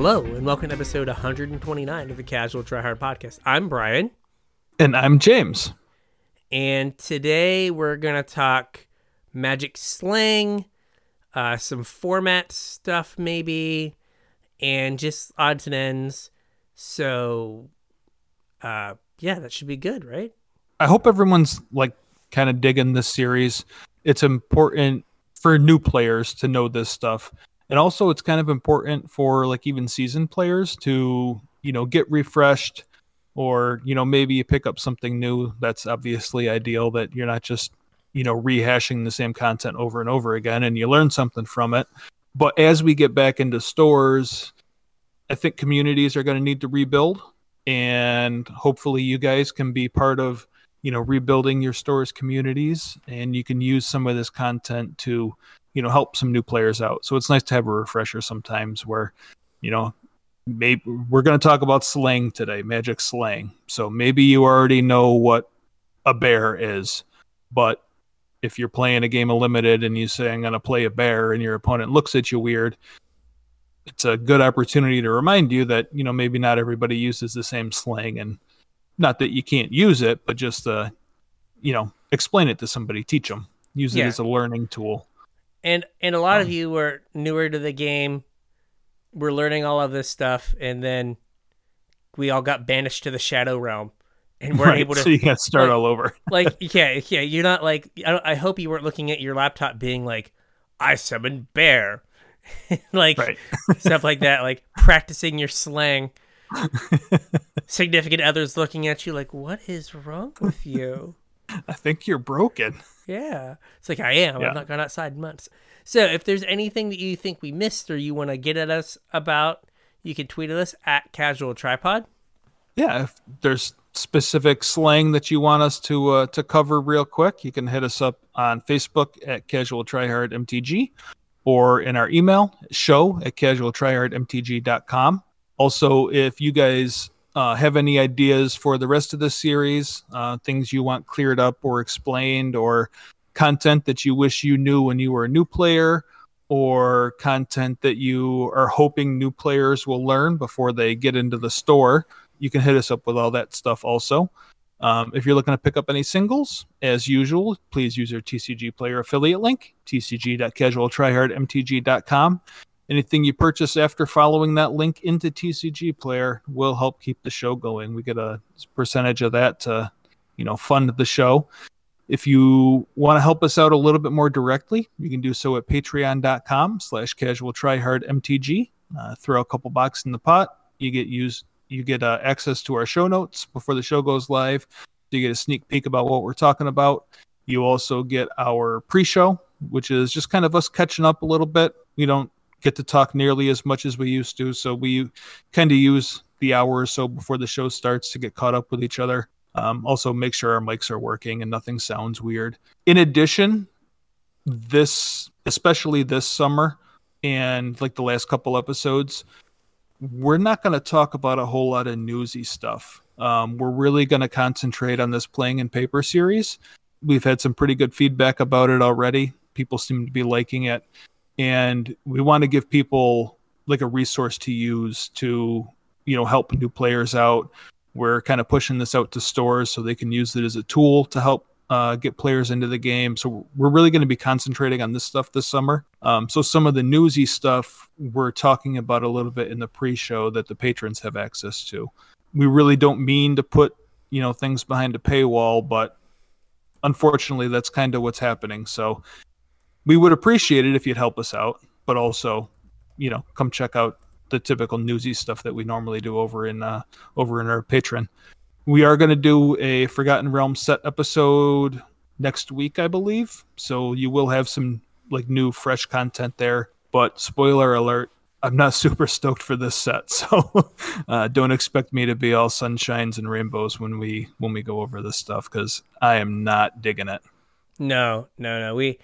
Hello, and welcome to episode 129 of the Casual Tryhard Podcast. I'm Brian, And I'm James. and today we're going to talk magic slang, uh, some format stuff, maybe, and just odds and ends. So, uh, yeah, that should be good, right? I hope everyone's like kind of digging this series. It's important for new players to know this stuff. And also it's kind of important for like even seasoned players to, you know, get refreshed or, you know, maybe you pick up something new. That's obviously ideal that you're not just, you know, rehashing the same content over and over again and you learn something from it. But as we get back into stores, I think communities are going to need to rebuild and hopefully you guys can be part of you know rebuilding your store's communities and you can use some of this content to you know help some new players out. So it's nice to have a refresher sometimes where you know maybe we're going to talk about slang today magic slang. So maybe you already know what a bear is but if you're playing a game of limited and you say i'm going to play a bear and your opponent looks at you weird it's a good opportunity to remind you that you know maybe not everybody uses the same slang. And not that you can't use it but just uh you know explain it to somebody teach them use it Yeah. as a learning tool And and a lot of Um, you were newer to the game. We're learning all of this stuff, and then we all got banished to the Shadow Realm, and we're right able to so you got to start like- all over. like yeah yeah you're not like I, I hope you weren't looking at your laptop being like i summoned bear. Like stuff like that like practicing your slang. Significant others looking at you like what is wrong with you i think you're broken. Yeah. It's like i am. Yeah. i've not gone outside in months. So if there's anything that you think we missed or you want to get at us about you can tweet at us at casual tryhard. Yeah if there's specific slang that you want us to uh, to cover real quick you can hit us up on facebook at casual tryhard mtg or in our email show at casualtryhardmtg.com also if you guys uh, have any ideas for the rest of the series uh, things you want cleared up or explained or content that you wish you knew when you were a new player or content that you are hoping new players will learn before they get into the store you can hit us up with all that stuff also. Um, if you're looking to pick up any singles, as usual, please use your TCG player affiliate link, tcg.casualtryhardmtg.com. Anything you purchase after following that link into TCG player will help keep the show going. We get a percentage of that to, you know, fund the show. If you want to help us out a little bit more directly, you can do so at patreon.com slash casual mtg. Uh, throw a couple bucks in the pot. You get used you get uh, access to our show notes before the show goes live. So you get a sneak peek about what we're talking about. You also get our pre-show, which is just kind of us catching up a little bit. We don't get to talk nearly as much as we used to, so we kind of use the hour or so before the show starts to get caught up with each other. Um, also, make sure our mics are working and nothing sounds weird. In addition, this, especially this summer, and like the last couple episodes, we're not going to talk about a whole lot of newsy stuff. Um, we're really going to concentrate on this playing in paper series. We've had some pretty good feedback about it already. People seem to be liking it. And we want to give people like a resource to use to, you know, help new players out. We're kind of pushing this out to stores so they can use it as a tool to help uh, get players into the game. So we're really going to be concentrating on this stuff this summer. Um, so some of the newsy stuff we're talking about a little bit in the pre-show that the patrons have access to. We really don't mean to put you know things behind a paywall, but unfortunately that's kind of what's happening. So we would appreciate it if you'd help us out, but also you know come check out the typical newsy stuff that we normally do over in uh, over in our Patreon we are going to do a Forgotten Realm set episode next week, I believe. So you will have some like new, fresh content there. But spoiler alert, I'm not super stoked for this set, so uh, don't expect me to be all sunshines and rainbows when we when we go over this stuff because I am not digging it. no no no we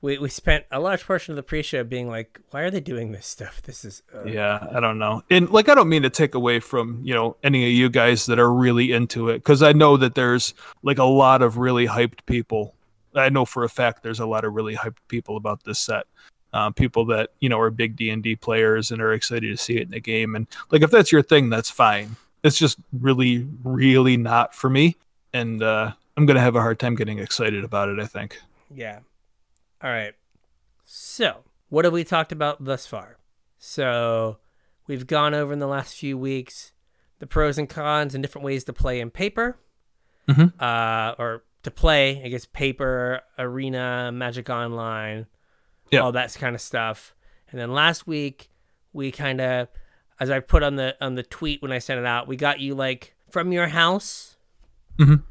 we, we spent a large portion of the pre-show being like why are they doing this stuff this is uh, Yeah, I don't know. And like I don't mean to take away from, you know, any of you guys that are really into it cuz I know that there's like a lot of really hyped people. I know for a fact there's a lot of really hyped people about this set. uh, people that you know are big D and D players and are excited to see it in the game. And like if that's your thing, that's fine. It's just really, really not for me, and uh, I'm gonna have a hard time getting excited about it. I think. Yeah. All right. So, what have we talked about thus far? So, we've gone over in the last few weeks the pros and cons and different ways to play in paper, Mhm. uh, or to play, I guess, paper, arena, Magic Online, Yeah. all that kind of stuff. And then last week, we kind of, as I put on the on the tweet when I sent it out, we got you like from your house Mhm.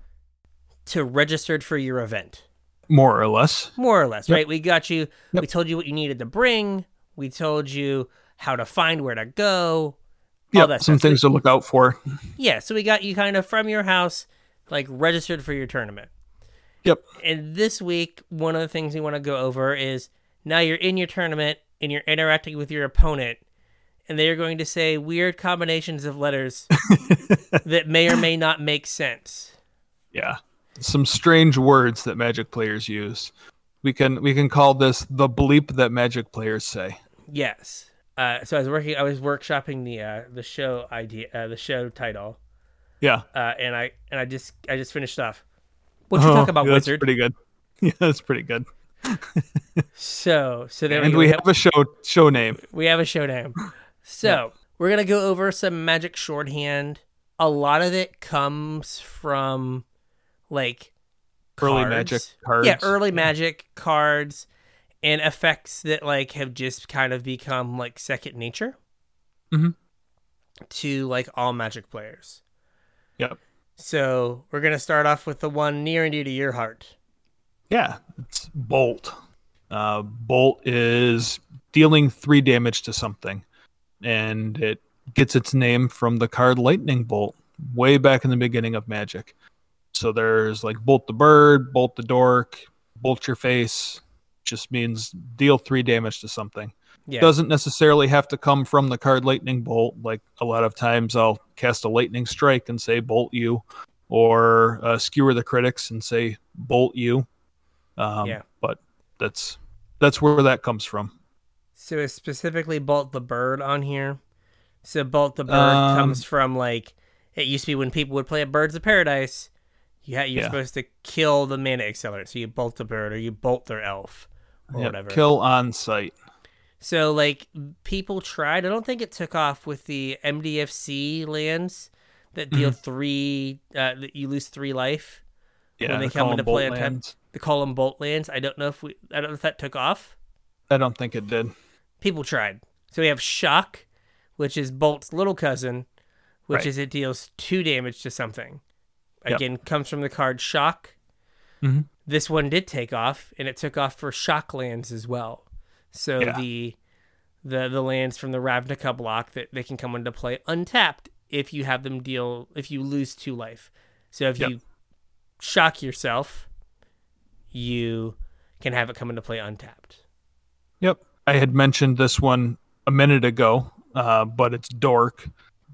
to registered for your event More or less. more or less, Yep. right? We got you. Yep. We told you what you needed to bring. We told you how to find where to go. Yeah, some stuff. Things to look out for. Yeah, so we got you kind of from your house, like registered for your tournament. Yep. And this week, one of the things we want to go over is now you're in your tournament and you're interacting with your opponent, and they are going to say weird combinations of letters that may or may not make sense. Yeah. Some strange words that Magic players use. We can we can call this the bleep that Magic players say. Yes. Uh, so I was working. I was workshopping the uh, the show idea, uh, the show title, Yeah. uh, and I and I just I just finished off. What you Oh, talk about, yeah, that's wizard? pretty good. Yeah, that's pretty good. So so there and we, we go. have a show show name. we have a show name. So we're gonna go over some magic shorthand. A lot of it comes from like Early. Magic cards. Yeah, early magic cards and effects that like have just kind of become like second nature Mhm. to like all magic players. Yep. So we're gonna start off with the one near and dear to your heart. Yeah, it's Bolt. Uh, Bolt is dealing three damage to something, and it gets its name from the card Lightning Bolt, way back in the beginning of Magic. So there's like Bolt the Bird, Bolt the Dork, Bolt your face. Just means deal three damage to something. Yeah. Doesn't necessarily have to come from the card Lightning Bolt. Like a lot of times, I'll cast a Lightning Strike and say Bolt you, or uh, Skewer the Critics and say Bolt you. Um, Yeah. But that's that's where that comes from. So it's specifically Bolt the Bird on here. So Bolt the Bird Um, comes from like it used to be when people would play at Birds of Paradise. Ha- you're Yeah. supposed to kill the mana accelerant, so you bolt the bird or you bolt their elf or Yep, whatever. Kill on sight. So like people tried. I don't think it took off with the MDFC lands that deal three. Uh, that you lose three life. Yeah, when they they come into play bolt on time. lands. They call them bolt lands. I don't know if we. I don't know if that took off. I don't think it did. people tried. So we have Shock, which is Bolt's little cousin, which Right. is it deals two damage to something. Yep. Again, comes from the card Shock. Mhm. This one did take off, and it took off for Shock lands as well. So Yeah. the the the lands from the Ravnica block that they can come into play untapped if you have them deal if you lose two life. So if Yep. you shock yourself, you can have it come into play untapped. Yep. I had mentioned this one a minute ago, uh, but it's Dork.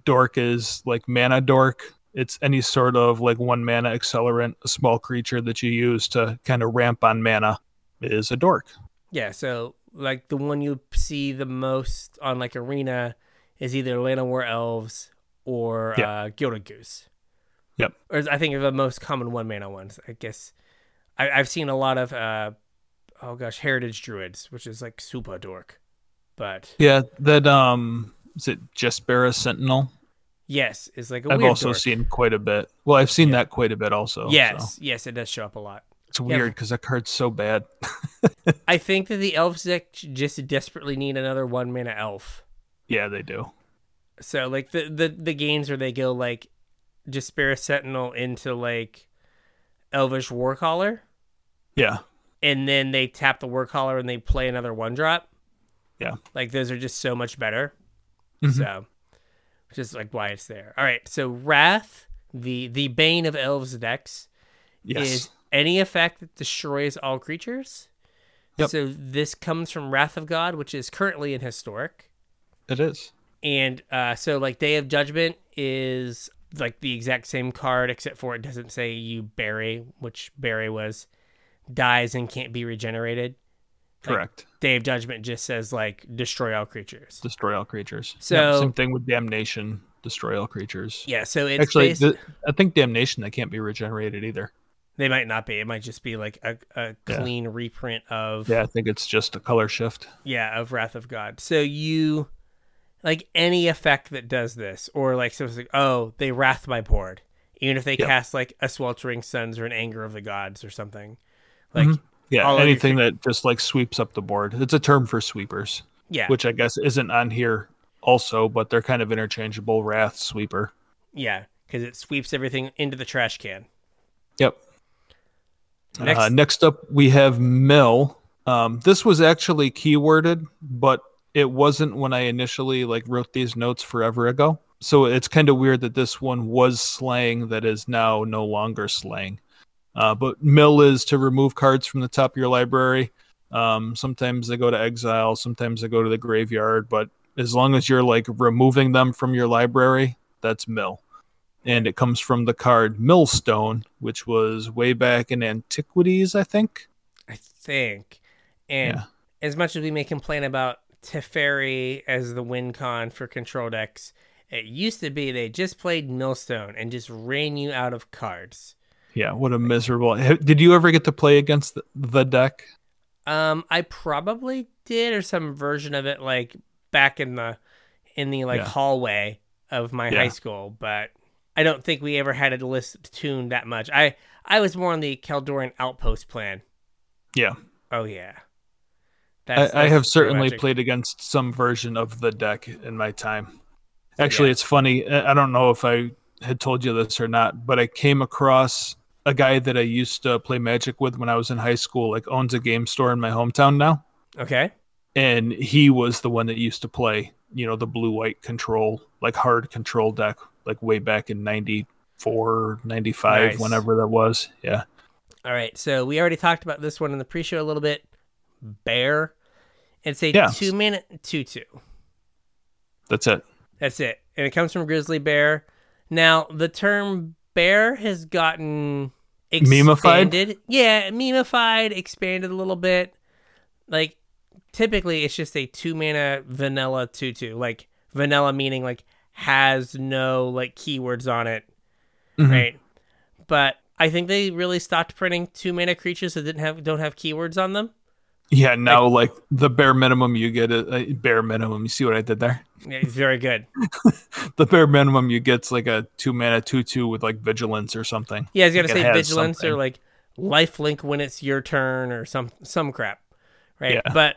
Dork is like mana dork. It's any sort of like one mana accelerant, a small creature that you use to kind of ramp on mana is a dork. Yeah, so like the one you see the most on like arena is either Llanowar Elves or Yeah. uh, Gilded Goose. Yep. Or I think of the most common one mana ones. I guess I, I've seen a lot of uh, oh gosh, Heritage Druids, which is like super dork. But Yeah, that um is it Jaspera Sentinel? Yes, it's like a I've also dork. seen quite a bit. Well, I've seen that quite a bit also. so Yes, yes, it does show up a lot. It's weird because that card's so bad. I think that the elves just desperately need another one mana elf. yeah, they do. So like the the the games where they go like Jaspera Sentinel into like Elvish Warcaller, Yeah. and then they tap the Warcaller and they play another one drop. Yeah. Like those are just so much better. Mhm. So which is like why it's there. All right, so Wrath, the the bane of elves decks, Yes. is any effect that destroys all creatures. Yep. So this comes from Wrath of God, which is currently in historic. It is. And uh, so, like, Day of Judgment is like the exact same card, except for it doesn't say you bury, which bury was dies and can't be regenerated. Correct. Day of Judgment just says like destroy all creatures. Destroy all creatures. So- Yep, same thing with damnation. Destroy all creatures. Yeah, so it's Actually, based- th- I think damnation they can't be regenerated either. they might not be. It might just be like a, a Yeah. clean reprint of Yeah, I think it's just a color shift. yeah of Wrath of God. So you like any effect that does this, or like so it's like oh they wrath my board, even if they Yep. cast like a sweltering suns or an anger of the gods or something. Like Mhm. Yeah, anything that just like sweeps up the board. It's a term for sweepers, yeah, which I guess isn't on here also, but they're kind of interchangeable. Wrath sweeper. yeah, because it sweeps everything into the trash can. Yep. Next- uh, next up, we have Mill. Um, this was actually keyworded, but it wasn't when I initially like wrote these notes forever ago. So it's kind of weird that this one was slang that is now no longer slang. Uh, but mill is to remove cards from the top of your library. Um, sometimes they go to exile, sometimes they go to the graveyard, but as long as you're like removing them from your library, that's mill. And it comes from the card Millstone, which was way back in antiquities, I think. I think. And Yeah. as much as we may complain about Teferi as the win con for control decks, it used to be they just played Millstone and just ran you out of cards. Yeah, what a miserable. Did you ever get to play against the, deck? Um, I probably did or some version of it like back in the in the like Yeah. hallway of my Yeah. high school, but I don't think we ever had a list tuned that much. I I was more on the Kjeldoran Outpost plan. Yeah. Oh yeah. I, That's- I have certainly a- played against some version of the deck in my time. Actually, Yeah. it's funny. I don't know if I had told you this or not, but I came across a guy that I used to play Magic with when I was in high school. Like owns a game store in my hometown now, Okay. and he was the one that used to play, you know, the blue white control, like hard control deck, like way back in 94, 95, Nice. whenever that was. Yeah. All right, so we already talked about this one in the pre-show a little bit. Bear, it's a Yeah. two-mana two-two. That's it. That's it, and it comes from Grizzly Bear. Now, the term bear has gotten expanded. Yeah, memeified, expanded a little bit. Like typically, it's just a two-mana vanilla two-two. Like vanilla meaning like has no like keywords on it, Mhm. right? But I think they really stopped printing two-mana creatures that didn't have don't have keywords on them. Yeah, now like the bare minimum you get a, a bare minimum. You see what I did there? Yeah, it's very good. The bare minimum you get's like a two mana two two with like vigilance or something. Yeah, I was gonna Like say vigilance or something. like lifelink when it's your turn or some some crap, right? Yeah. But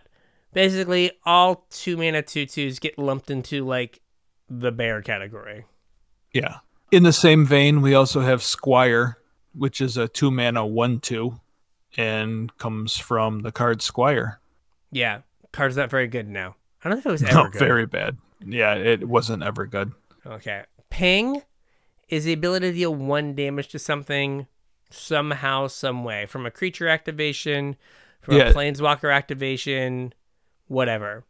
basically, all two mana two twos get lumped into like the bear category. Yeah. In the same vein, we also have Squire, which is a two mana one two, and comes from the card Squire. Yeah, card's not very good now. I don't know if it was ever No, good. very bad. Yeah, it wasn't ever good. Okay. Ping is the ability to deal one damage to something somehow, some way, from a creature activation, from Yeah. a planeswalker activation, whatever.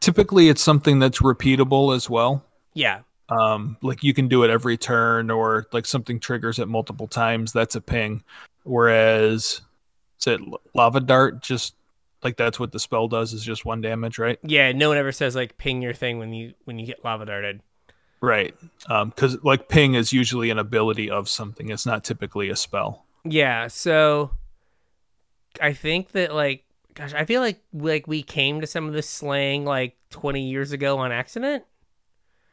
Typically, it's something that's repeatable as well. Yeah. um like you can do it every turn or like something triggers it multiple times that's a ping whereas is it lava dart just like that's what the spell does is just one damage right Yeah, no one ever says like ping your thing when you when you get lava darted. right um because like ping is usually an ability of something it's not typically a spell Yeah, so I think that like gosh, I feel like like we came to some of this slang like 20 years ago on accident,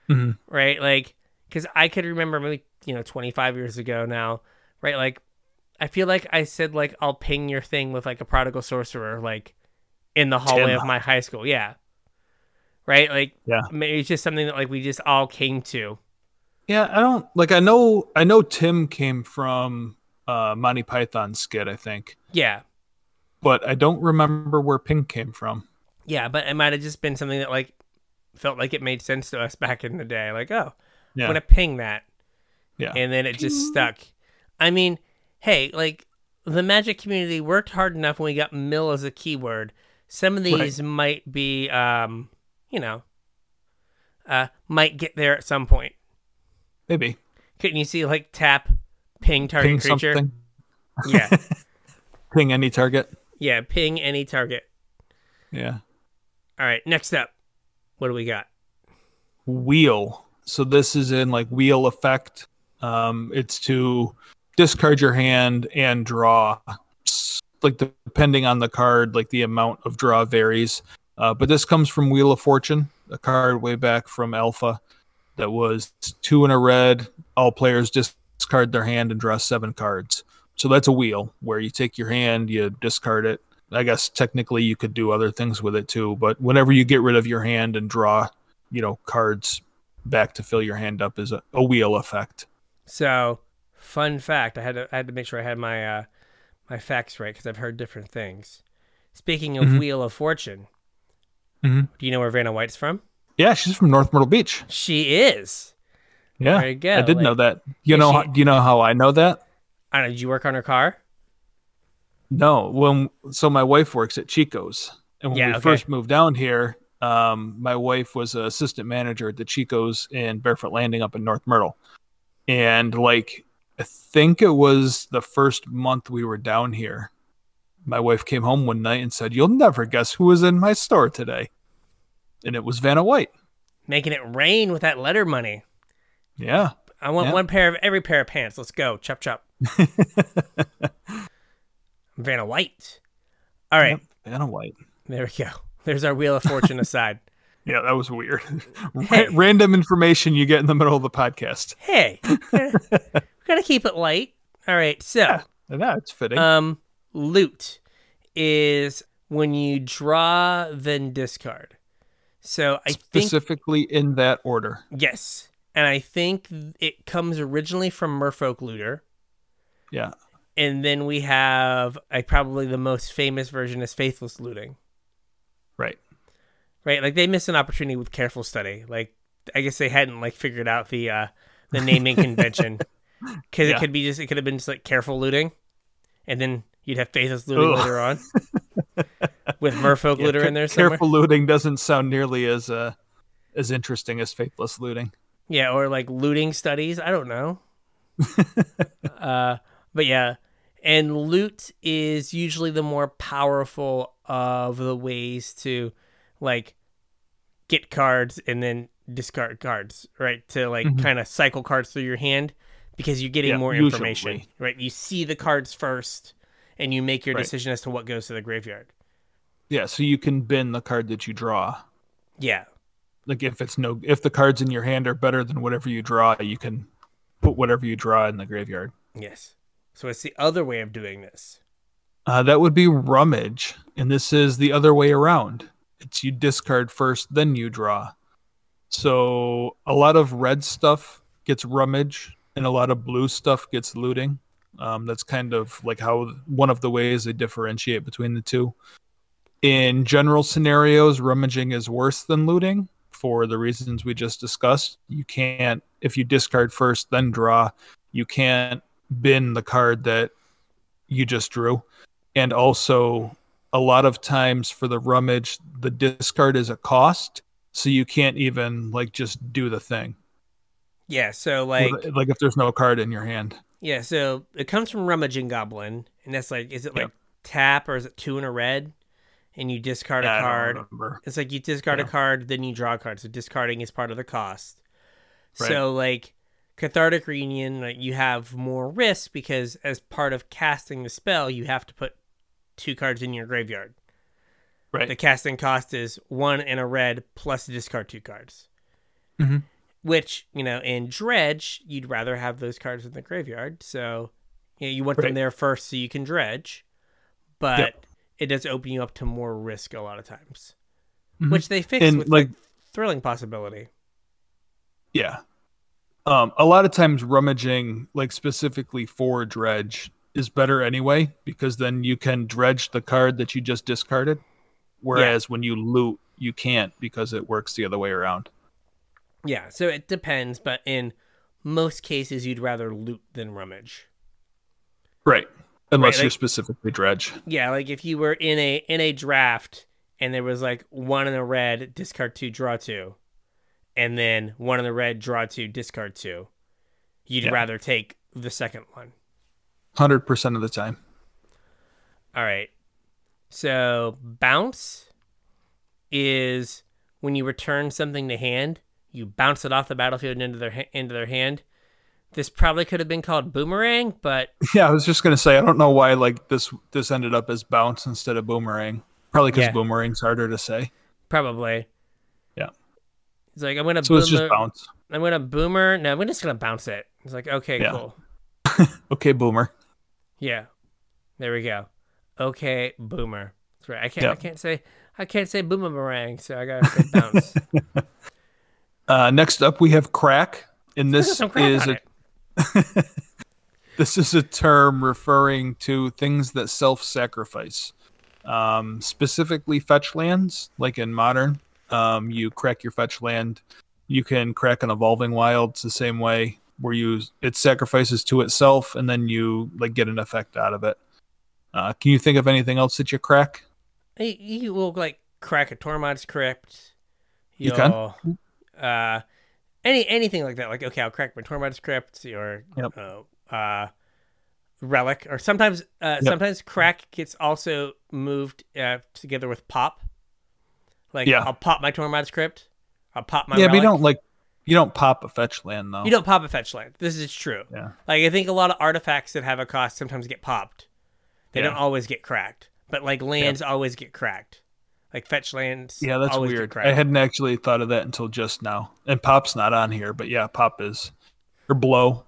Mhm. right? Like cuz I could remember maybe, you know, 25 years ago now, right? Like I feel like I said like I'll ping your thing with like a prodigal sorcerer like in the hallway Tim. of my high school. Yeah. Right? Like Yeah. maybe it's just something that like we just all came to. yeah i don't like i know i know tim came from uh monty python skit i think Yeah. but i don't remember where ping came from Yeah, but it might have just been something that like felt like it made sense to us back in the day. Like, oh, I'm gonna ping that, yeah and then it just stuck. I mean, hey, like the magic community worked hard enough when we got mill as a keyword. Some of these might be, um, you know, uh, might get there at some point. maybe Couldn't you see like tap, ping target ping creature? something Yeah, ping any target yeah, ping any target. Yeah. All right, next up, what do we got? Wheel. So this is in like wheel effect. Um, it's to discard your hand and draw. Like depending on the card, like the amount of draw varies. Uh, but this comes from Wheel of Fortune, a card way back from Alpha that was two in a red. All players discard their hand and draw seven cards. So that's a wheel where you take your hand, you discard it. I guess technically you could do other things with it too, but whenever you get rid of your hand and draw, you know, cards back to fill your hand up is a, a wheel effect. So, fun fact, I had to I had to make sure I had my uh my facts right because I've heard different things. Speaking of Mhm. Wheel of Fortune, Mhm. do you know where Vanna White's from? Yeah, she's from North Myrtle Beach. She is. Yeah, There you go. I did like- know that. You know, she- how, do you know how I know that? I don't know. Did you work on her car? No, when so my wife works at Chico's, and when Yeah, we okay. first moved down here, um, my wife was an assistant manager at the Chico's in Barefoot Landing up in North Myrtle, and like I think it was the first month we were down here. My wife came home one night and said, "You'll never guess who was in my store today," and it was Vanna White. Making it rain with that letter money. Yeah, I want Yeah. one pair of every pair of pants. Let's go. Chop chop. Vanna White. All right. Yep, Vanna White. There we go. There's our Wheel of Fortune aside. Yeah, that was weird. Ra- Hey. Random information you get in the middle of the podcast. Hey, we gotta keep it light. All right. So, Yeah, that's fitting. um, loot is when you draw then discard. So I think Specifically in that order. yes, and I think it comes originally from Merfolk Looter. Yeah. and then we have like probably the most famous version is faithless looting Right. Right? Like they missed an opportunity with careful study. Like i guess they hadn't like figured out the uh the naming convention. Because Yeah. it could be just it could have been just like careful looting and then you'd have faithless looting Ugh. later on. With merfolk Yeah, looter ca- in there somewhere. Careful looting doesn't sound nearly as uh as interesting as faithless looting. yeah or like looting studies. I don't know. Uh but yeah. And loot is usually the more powerful of the ways to like get cards and then discard cards right to like Mhm. kind of cycle cards through your hand because you're getting Yeah, more usually. information right you see the cards first and you make your Right. decision as to what goes to the graveyard Yeah, so you can bin the card that you draw. yeah Like if it's no if the cards in your hand are better than whatever you draw, you can put whatever you draw in the graveyard. yes so it's the other way of doing this Uh, that would be rummage, and this is the other way around. It's you discard first, then you draw. So a lot of red stuff gets rummage, and a lot of blue stuff gets looting. Um, that's kind of like how one of the ways they differentiate between the two. In general scenarios, rummaging is worse than looting for the reasons we just discussed. You can't, if you discard first, then draw, you can't bin the card that you just drew and also a lot of times for the rummage the discard is a cost so you can't even like just do the thing yeah so like like, if there's no card in your hand Yeah, so it comes from Rummaging Goblin, and that's like, is it like Yep. tap or is it two in a red? And you discard Yeah, a card. It's like you discard Yeah. a card, then you draw a card. So discarding is part of the cost. Right. So like Cathartic Reunion, like you have more risk because as part of casting the spell, you have to put two cards in your graveyard. right The casting cost is one and a red plus discard two cards. Mhm. Which, you know, in Dredge, you'd rather have those cards in the graveyard. So, you know, you want them there first so you can dredge. But Yep. it does open you up to more risk a lot of times. Mhm. Which they fix And, with like- thrilling possibility. yeah um a lot of times rummaging like specifically for dredge is better anyway because then you can dredge the card that you just discarded whereas when you loot you can't because it works the other way around Yeah, so it depends, but in most cases you'd rather loot than rummage. right unless Right, you're specifically dredge Yeah, like if you were in a in a draft and there was like one in the red, discard two, draw two, and then one in the red, draw two, discard two, you'd Yeah. rather take the second one. 100% of the time All right. So bounce is when you return something to hand, you bounce it off the battlefield into their ha- into their hand. This probably could have been called boomerang, but Yeah, I was just gonna say I don't know why like this this ended up as bounce instead of boomerang. Probably because Yeah. boomerang's harder to say. probably. Yeah. It's like I'm gonna So it's just bounce. I'm gonna boomer. No, I'm just gonna bounce it. It's like okay, Yeah. cool. Okay, boomer. Yeah, there we go. Okay, boomer. That's right. I can't. Yeah. I can't say. I can't say boomerang, so I gotta say bounce. Uh, next up, we have crack, and this is a this is a term referring to things that self-sacrifice. Um, specifically, fetch lands, like in modern, um, you crack your fetch land. You can crack an evolving wilds the same way, where you it sacrifices to itself, and then you like get an effect out of it. Uh, can you think of anything else that you crack? You, you will like crack a Tormod's crypt. You can? You'll, Uh, any anything like that. Like okay, I'll crack my Tormod's crypt or Yep. uh, uh, relic, or sometimes uh, Yep. sometimes crack gets also moved uh, together with pop. Like Yeah. I'll pop my Tormod's crypt. I'll pop my yeah, but you don't like you don't pop a fetch land though. You don't pop a fetch land. This is true. Yeah. Like I think a lot of artifacts that have a cost sometimes get popped. They Yeah. don't always get cracked, but like lands always get cracked. Like fetch lands. Yeah, that's weird. I hadn't actually thought of that until just now. And pop's not on here, but yeah, pop is or blow.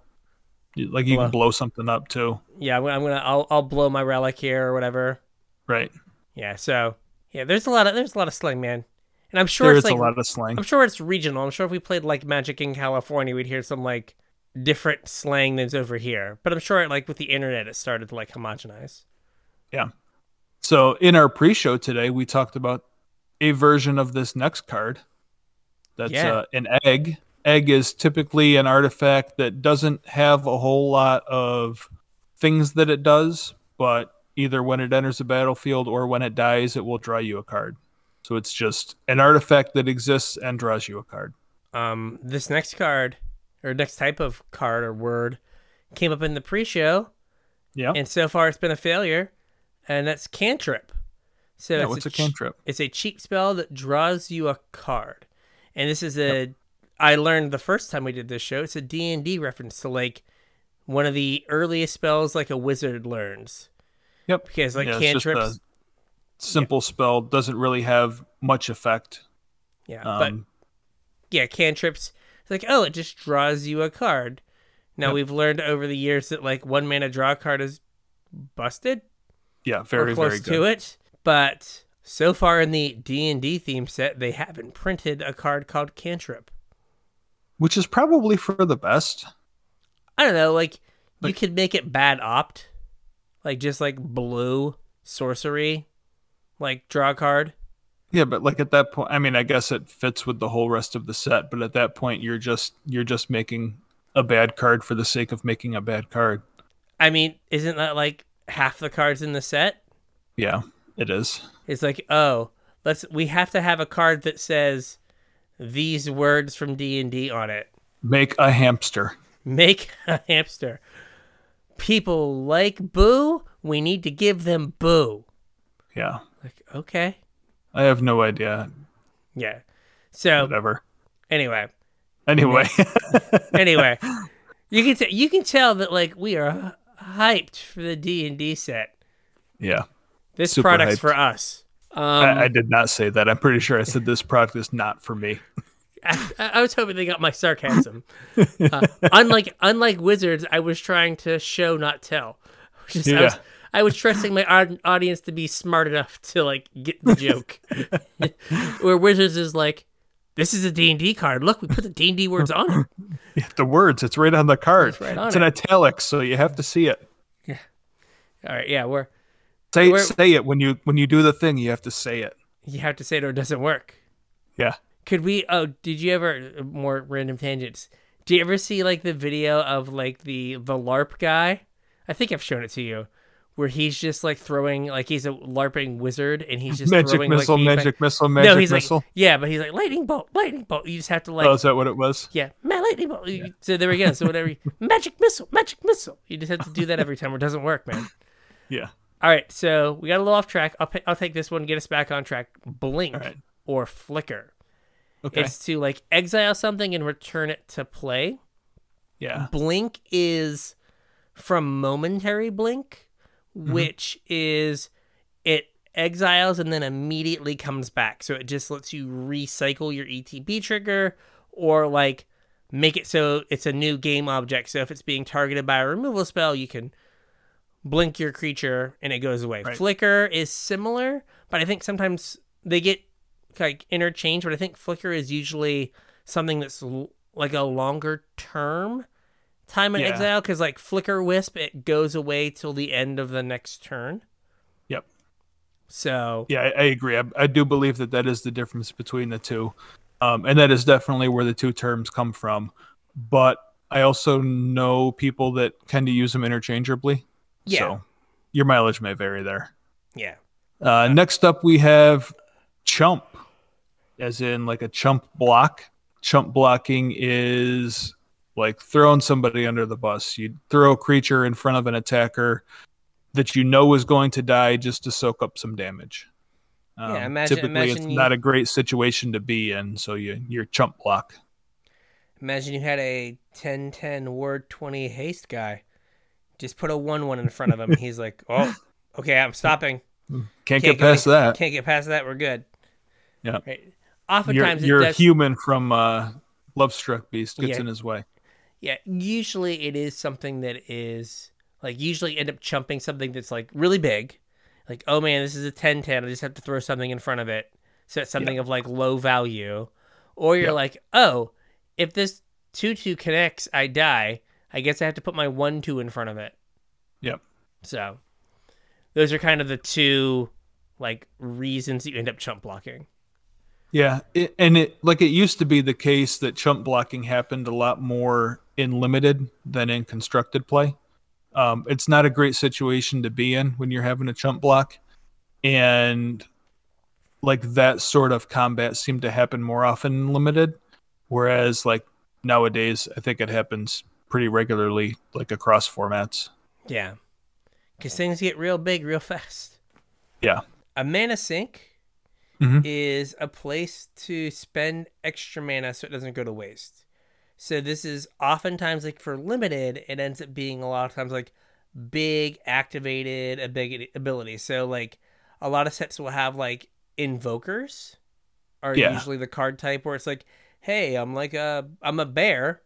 Like you Blow. can blow something up too, Yeah, I'm gonna, I'm gonna I'll, I'll blow my relic here or whatever. right? Yeah, so yeah, there's a lot of there's a lot of slang, man, and I'm sure There it's like a lot of slang. I'm sure it's regional. I'm sure if we played like Magic in California, we'd hear some like different slang than over here. But I'm sure like with the internet, it started to like homogenize. Yeah. So in our pre-show today, we talked about a version of this next card. That's Yeah. uh, an egg. Egg is typically an artifact that doesn't have a whole lot of things that it does, but either when it enters the battlefield or when it dies, it will draw you a card. So it's just an artifact that exists and draws you a card. Um, this next card or next type of card or word came up in the pre-show, Yeah. and so far it's been a failure, and that's cantrip. So yeah it's what's a ch- cantrip? It's a cheap spell that draws you a card, and this is a. I learned the first time we did this show. It's a D and D reference to like one of the earliest spells like a wizard learns. Yep. Because like Yeah, cantrips, simple spell doesn't really have much effect. yeah, but Um, yeah, cantrips. It's like oh, it just draws you a card. Now Yep. we've learned over the years that like one mana draw card is busted yeah, very close very good. to it, but so far in the D and D theme set, they haven't printed a card called cantrip. Which is probably for the best. I don't know, like, you could make it bad opt, like just like blue sorcery, like draw a card. Yeah, but like at that point, I mean, I guess it fits with the whole rest of the set. But at that point, you're just you're just making a bad card for the sake of making a bad card. I mean, isn't that like half the cards in the set? Yeah, it is. It's like, oh, let's we have to have a card that says these words from D and D on it. Make a hamster. Make a hamster. People like boo. We need to give them boo. Yeah, Like, okay, I have no idea. yeah. So Whatever. anyway, Anyway, anyway, you can t- you can tell that like we are hyped for the D and D set. yeah, This Super product's hyped. for us. Um, I, I did not say that. I'm pretty sure I said this product is not for me. I, I was hoping they got my sarcasm. uh, unlike unlike wizards, I was trying to show not tell. Just, I, was, Yeah. I was trusting my audience to be smart enough to like get the joke. Where wizards is like, this is a D and D card. Look, we put the D and D words on it. Yeah, the words, it's right on the card. It's right it's it. italics, so you have to see it. Yeah. All right, yeah, we're Say Where- say it when you when you do the thing. You have to say it. you have to say it or it doesn't work. Yeah. Could we? Oh, did you ever more random tangents? Do you ever see like the video of like the the LARP guy? I think I've shown it to you, where he's just like throwing like he's a LARPing wizard and he's just Magic throwing missile, like, magic missile, magic no, he's missile. like yeah, but he's like lightning bolt, lightning bolt. You just have to like oh, is that what it was? yeah, ma- lightning bolt. You- So there we go. So whatever, you- magic missile, magic missile. You just have to do that every time or it doesn't work, man. Yeah. All right, so we got a little off track. I'll, I'll take this one, get us back on track. Blink right. or flicker. Okay. It's to like exile something and return it to play. yeah. Blink is from momentary blink, Mm-hmm. which is it exiles and then immediately comes back. So it just lets you recycle your ETB trigger or like make it so it's a new game object. So if it's being targeted by a removal spell, you can blink your creature and it goes away. Right. Flicker is similar, but I think sometimes they get like interchanged, but I think flicker is usually something that's l- like a longer term time in Yeah. exile because like flicker wisp it goes away till the end of the next turn Yep. so Yeah, I, I agree. I, I do believe that that is the difference between the two, um, and that is definitely where the two terms come from. But I also know people that tend to use them interchangeably. Yeah. So your mileage may vary there. yeah Uh, next up, we have chump, as in like a chump block. Chump blocking is like throwing somebody under the bus. You throw a creature in front of an attacker that you know is going to die just to soak up some damage. Um, Yeah, imagine- typically, it's you- not a great situation to be in, so you you're chump block. imagine you had a 10-10 word 20 haste guy just put a 1-1 in front of him he's like oh okay i'm stopping Can't, Can't get past any- that. can't get past that we're good Yeah. right You're, oftentimes you're it a human from uh, Lovestruck Beast gets Yeah. in his way. Yeah, usually it is something that is like usually end up chumping something that's like really big. Like, oh man, this is a 10 10. I just have to throw something in front of it. So it's something of like low value. Or you're Yep. like, oh, if this 2 2 connects, I die. I guess I have to put my 1 2 in front of it. Yep. So those are kind of the two like reasons that you end up chump blocking. Yeah, it, and it like it used to be the case that chump blocking happened a lot more in limited than in constructed play. Um, it's not a great situation to be in when you're having a chump block, and like that sort of combat seemed to happen more often in limited, whereas like nowadays I think it happens pretty regularly, like across formats. Yeah. Because things get real big real fast. Yeah. A mana sink Mhm. is a place to spend extra mana so it doesn't go to waste. So this is oftentimes like for limited, it ends up being a lot of times like big activated a big ability. So like a lot of sets will have like invokers are Yeah. usually the card type where it's like, hey, I'm like a I'm a bear,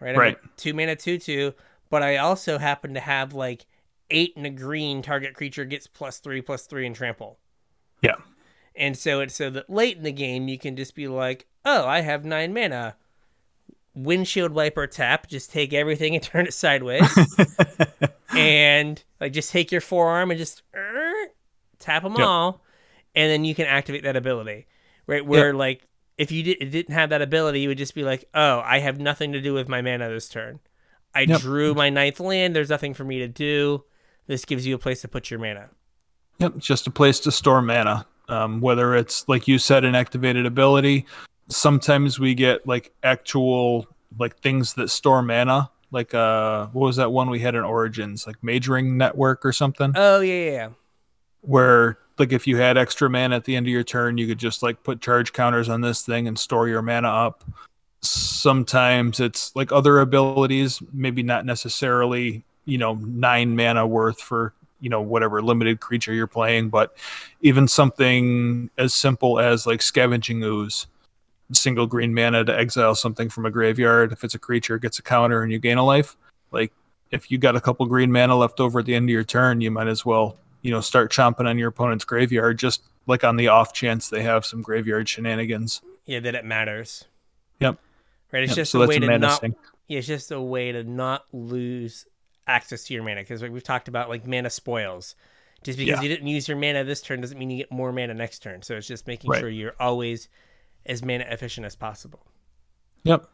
right? I'm Right. a two mana two two, but I also happen to have like eight and a green target creature gets plus three plus three and trample. Yeah. And so it's so that late in the game you can just be like, oh, I have nine mana. Windshield wiper tap, just take everything and turn it sideways. and like just take your forearm and just er, tap them Yep. all. And then you can activate that ability. Right? Where like if you did, didn't have that ability, you would just be like, oh, I have nothing to do with my mana this turn. I Yep. drew my ninth land. There's nothing for me to do. This gives you a place to put your mana. Yep, just a place to store mana. Um, whether it's like you said, an activated ability. Sometimes we get like actual like things that store mana. Like uh, what was that one we had in Origins? Like Mage-Ring Network or something. Oh yeah, yeah, where like if you had extra mana at the end of your turn, you could just like put charge counters on this thing and store your mana up. Sometimes it's like other abilities, maybe not necessarily, you know, nine mana worth for, you know, whatever limited creature you're playing, but even something as simple as like scavenging ooze, single green mana to exile something from a graveyard. If it's a creature, it gets a counter and you gain a life. Like if you got a couple green mana left over at the end of your turn, you might as well, you know, start chomping on your opponent's graveyard just like on the off chance they have some graveyard shenanigans. Yeah, that it matters. Yep. Right. It's Yep, just so a way to not. sink. Yeah, it's just a way to not lose access to your mana because like we've talked about like mana spoils. Just because Yeah. you didn't use your mana this turn doesn't mean you get more mana next turn. So it's just making Right. sure you're always as mana efficient as possible. Yep.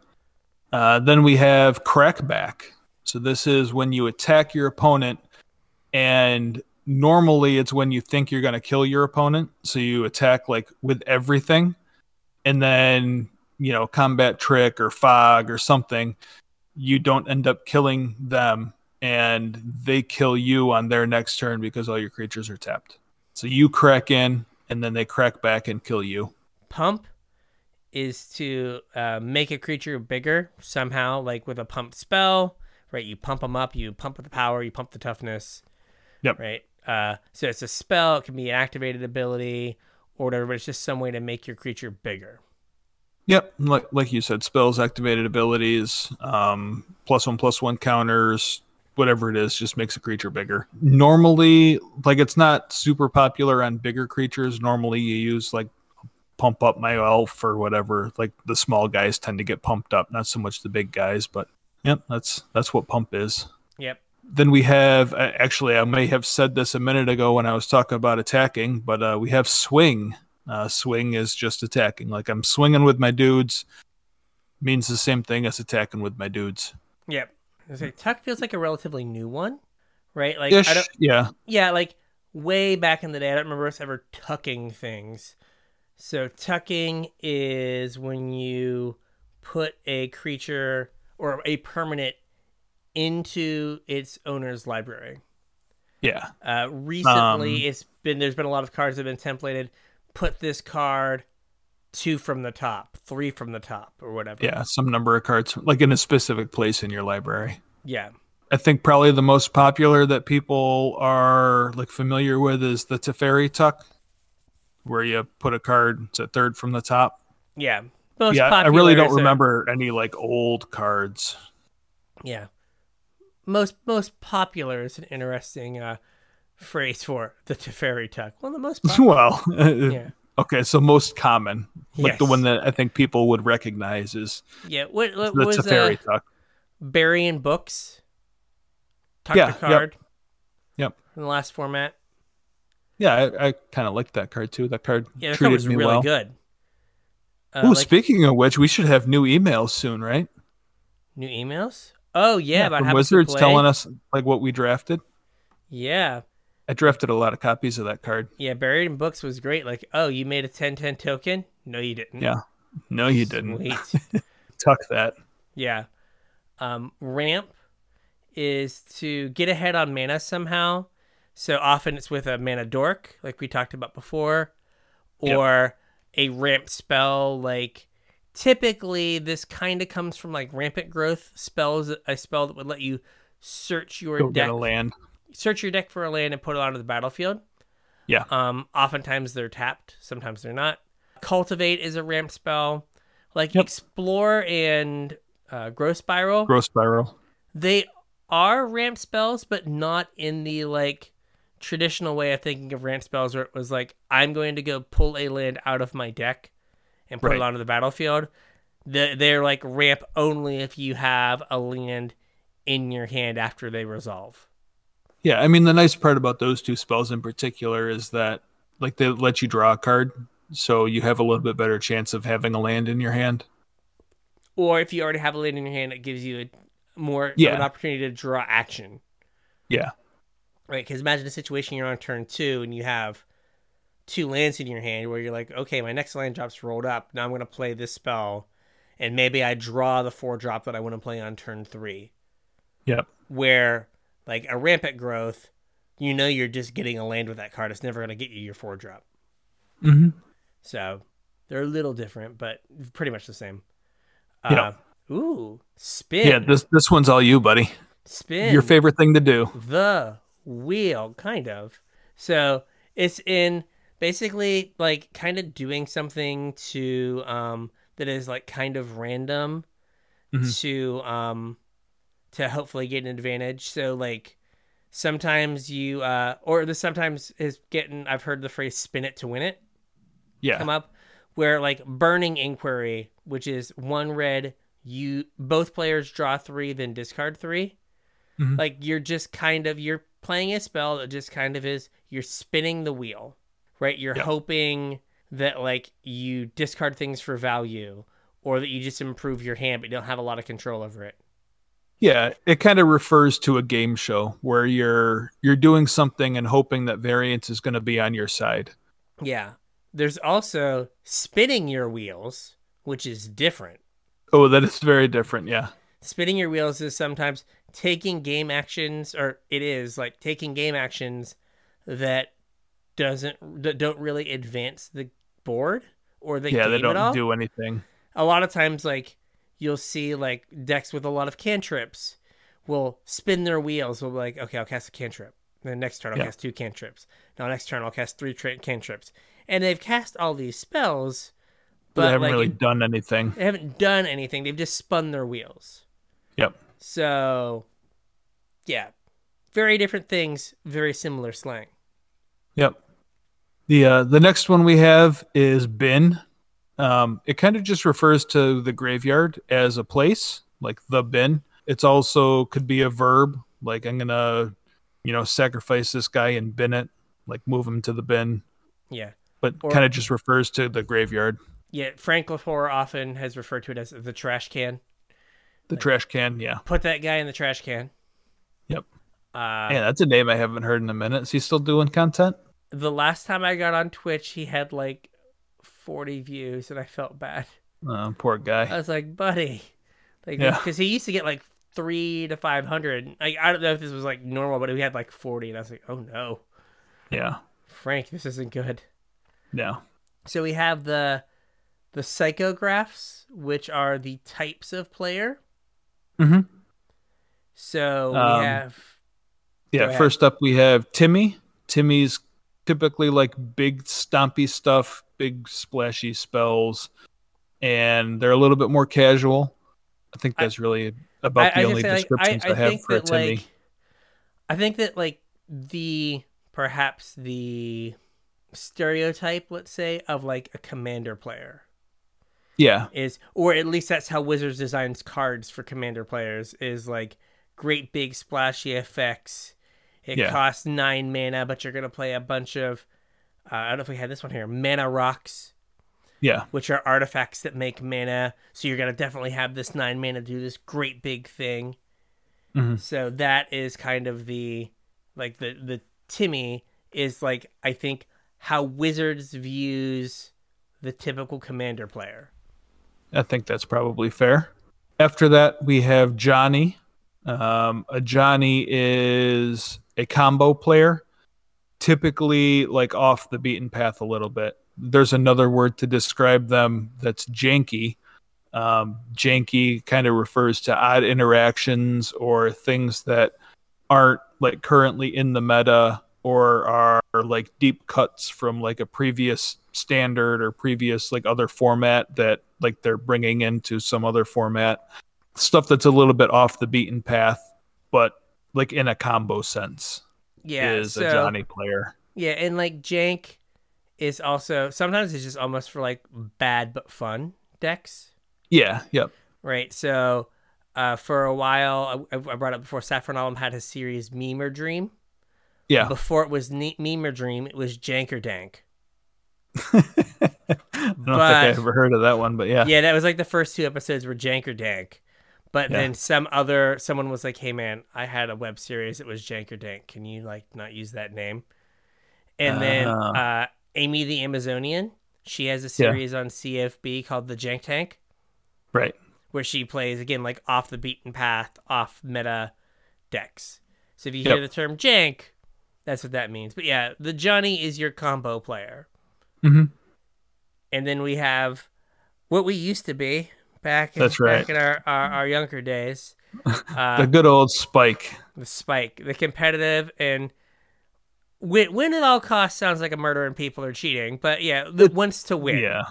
Uh, then we have crackback. So this is when you attack your opponent, and normally it's when you think you're going to kill your opponent. So you attack like with everything, and then you know combat trick or fog or something. You don't end up killing them, and they kill you on their next turn because all your creatures are tapped. So you crack in, and then they crack back and kill you. pump is to uh, make a creature bigger somehow, like with a pump spell, right? You pump them up, you pump the power, you pump the toughness. Yep. Right. Uh, so it's a spell. It can be an activated ability or whatever. But it's just some way to make your creature bigger. Yep, like like you said, spells, activated abilities, um, plus one plus one counters, whatever it is, just makes a creature bigger. Normally, like it's not super popular on bigger creatures. Normally, you use like pump up my elf or whatever. Like the small guys tend to get pumped up, not so much the big guys. But yep, that's that's what pump is. Yep. Then we have actually, I may have said this a minute ago when I was talking about attacking, but uh, we have swing. Uh, swing is just attacking. Like I'm swinging with my dudes, means the same thing as attacking with my dudes. Yep. I say tuck feels like a relatively new one, right? Like Ish, I don't. yeah, Yeah, like way back in the day, I don't remember us ever tucking things. So tucking is when you put a creature or a permanent into its owner's library. yeah, Uh, recently, Um, it's been there's been a lot of cards that have been templated. Put this card two from the top, three from the top, or whatever. yeah. Some number of cards, like in a specific place in your library. yeah, I think probably the most popular that people are like familiar with is the Teferi Tuck, where you put a card to third from the top. yeah. Most yeah, I really don't is a- remember any like old cards. Yeah. Most most popular is an interesting uh, phrase for the Teferi tuck. One of the most popular. well, yeah. Okay, so most common, like the one that I think people would recognize is Yeah. What, what was Teferi uh, Tuck. Bury in Books? Tuck Yeah, the yep. Yep. In the last format. Yeah, I, I kind of liked that card too. That card Yeah, the card was me really well. good. Uh, Oh, like, speaking of which, we should have new emails soon, right? new emails? Oh yeah, about from how Wizards telling us like what we drafted. Yeah. I drafted a lot of copies of that card. Yeah, Bury in Books was great. Like, oh, you made a 10-10 token? No, you didn't. Yeah. No, you didn't. Tuck that. Yeah. Um, ramp is to get ahead on mana somehow. So often it's with a mana dork, like we talked about before, Yep. or a ramp spell. Like typically, this kind of comes from like rampant growth spells. A spell that would let you search your Go deck, get a land. Search your deck for a land and put it onto the battlefield. Yeah. Um, oftentimes they're tapped, sometimes they're not. Cultivate is a ramp spell. Like Yep. explore and uh, growth spiral Grow spiral. they are ramp spells, but not in the like traditional way of thinking of ramp spells, where it was like I'm going to go pull a land out of my deck and put Right. it onto the battlefield. The, they're like ramp only if you have a land in your hand after they resolve. Yeah, I mean the nice part about those two spells in particular is that like they let you draw a card, so you have a little bit better chance of having a land in your hand. Or if you already have a land in your hand, it gives you a more Yeah. an opportunity to draw action. Yeah. Right, because imagine a situation you're on turn two and you have two lands in your hand where you're like, okay, my next land drop's rolled up. Now I'm going to play this spell, and maybe I draw the four drop that I want to play on turn three. Yep. Where, like, a rampant growth, you know you're just getting a land with that card. It's never going to get you your four drop. Mm-hmm. So they're a little different, but pretty much the same. Yeah. Uh, ooh, spin. Yeah, this this one's all you, buddy. spin. Your favorite thing to do. the wheel, kind of. So it's in basically like kind of doing something to um that is like kind of random Mhm. to um to hopefully get an advantage. So like sometimes you uh or the sometimes is getting I've heard the phrase spin it to win it Yeah. come up where like burning inquiry which is one red you both players draw three then discard 3 Mhm. like you're just kind of you're playing a spell that just kind of is you're spinning the wheel right you're Yeah. hoping that like you discard things for value or that you just improve your hand but you don't have a lot of control over it Yeah, it kind of refers to a game show where you're you're doing something and hoping that variance is going to be on your side. yeah there's also spinning your wheels which is different Oh, that is very different. Yeah. spinning your wheels is sometimes taking game actions or it is like taking game actions that doesn't that don't really advance the board or the yeah, game they at all. don't do anything. a lot of times like you'll see like decks with a lot of cantrips will spin their wheels will be like okay i'll cast a cantrip then next turn i'll Yeah. cast two cantrips now next turn i'll cast three tra- cantrips and they've cast all these spells But but they haven't like really it- done anything. they haven't done anything they've just spun their wheels Yep. so yeah very different things very similar slang Yep. The uh, the next one we have is bin. Um, it kind of just refers to the graveyard as a place, like the bin. It's also could be a verb, like I'm gonna, you know, sacrifice this guy and bin it, like move him to the bin. yeah But kind of just refers to the graveyard, yeah frank Lafleur often has referred to it as the trash can the trash can. Yeah, put that guy in the trash can Yep. uh yeah, that's a name I haven't heard in a minute. Is he still doing content? the last time I got on Twitch, he had like 40 views, and I felt bad. Oh, poor guy. I was like, buddy, like, Yeah. because he used to get like three to 500. Like, I don't know if this was like normal, but we had like 40, and I was like, oh no, Yeah, Frank, this isn't good. No. So we have the the psychographs, which are the types of player. hmm So Um, we have Yeah, first up we have Timmy. Timmy's typically like big stompy stuff, big splashy spells, and they're a little bit more casual. I think I- that's really about the I, I only say, like, descriptions I, I, I have for that, Timmy. like, I think that like the perhaps the stereotype, let's say, of like a commander player yeah, is, or at least that's how Wizards designs cards for commander players is like great big splashy effects. It Yeah. costs nine mana, but you're gonna play a bunch of. Uh, I don't know if we had this one here. Mana rocks, yeah, which are artifacts that make mana. So you're gonna definitely have this nine mana do this great big thing. Mhm. So that is kind of the like the the Timmy is like I think how Wizards views the typical commander player. I think that's probably fair. After that, we have Johnny. Um, a Johnny is a combo player, typically like off the beaten path a little bit. There's another word to describe them that's janky. Um, janky kind of refers to odd interactions or things that aren't like currently in the meta or are like deep cuts from like a previous standard or previous like other format that like they're bringing into some other format stuff that's a little bit off the beaten path but like in a combo sense Yeah, is so, a johnny player Yeah, and like Jank is also sometimes it's just almost for like bad but fun decks, yeah yep right? So uh, for a while, I, I brought up before Saffron Olive had his series Memer Dream. yeah Before it was ne- Memer Dream, it was Janker Dank. i don't think i ever heard of that one but yeah Yeah, that was like the first two episodes were Janker Dank. But Yeah. then some other someone was like, "Hey man, I had a web series. It was Janker Dank. Can you like not use that name?" And then Ah. uh, Amy the Amazonian, she has a series on CFB called the Jank Tank, right where she plays again like off the beaten path, off meta decks. So if you hear the term Jank, that's what that means. But yeah, the Johnny is your combo player. hmm and then we have what we used to be back in, That's right. back in our, our, our younger days. Uh, the Uh, good old spike the spike, the competitive, and win, win at all costs sounds like a murder and people are cheating, but yeah, the wants to win. yeah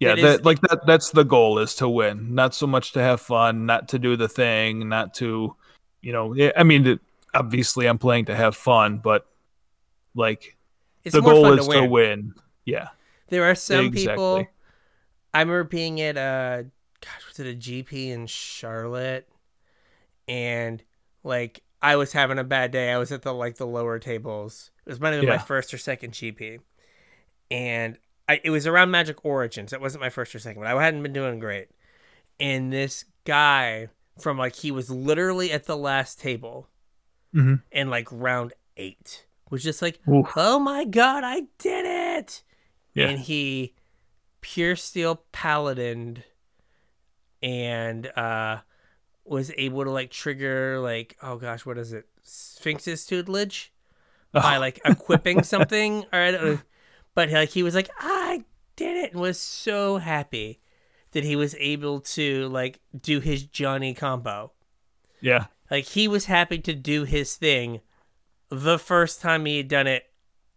yeah It that is- like that that's the goal is to win not so much to have fun not to do the thing not to you know i mean obviously i'm playing to have fun but like it's the goal is to win. yeah There are some people. I remember being at a gosh, was it a GP in Charlotte, and like I was having a bad day. I was at the like the lower tables. It was might have been my first or second GP, and I it was around Magic Origins. It wasn't my first or second, but I hadn't been doing great. And this guy from like he was literally at the last table Mhm. in like round eight was just like, Oof. oh my god, I did it! Yeah. And he puresteel paladin and uh was able to like trigger like oh gosh what is it sphinx's tutelage by Oh. like equipping something or I don't know. but like he was like i did it and was so happy that he was able to like do his Johnny combo. Yeah. Like he was happy to do his thing the first time he had done it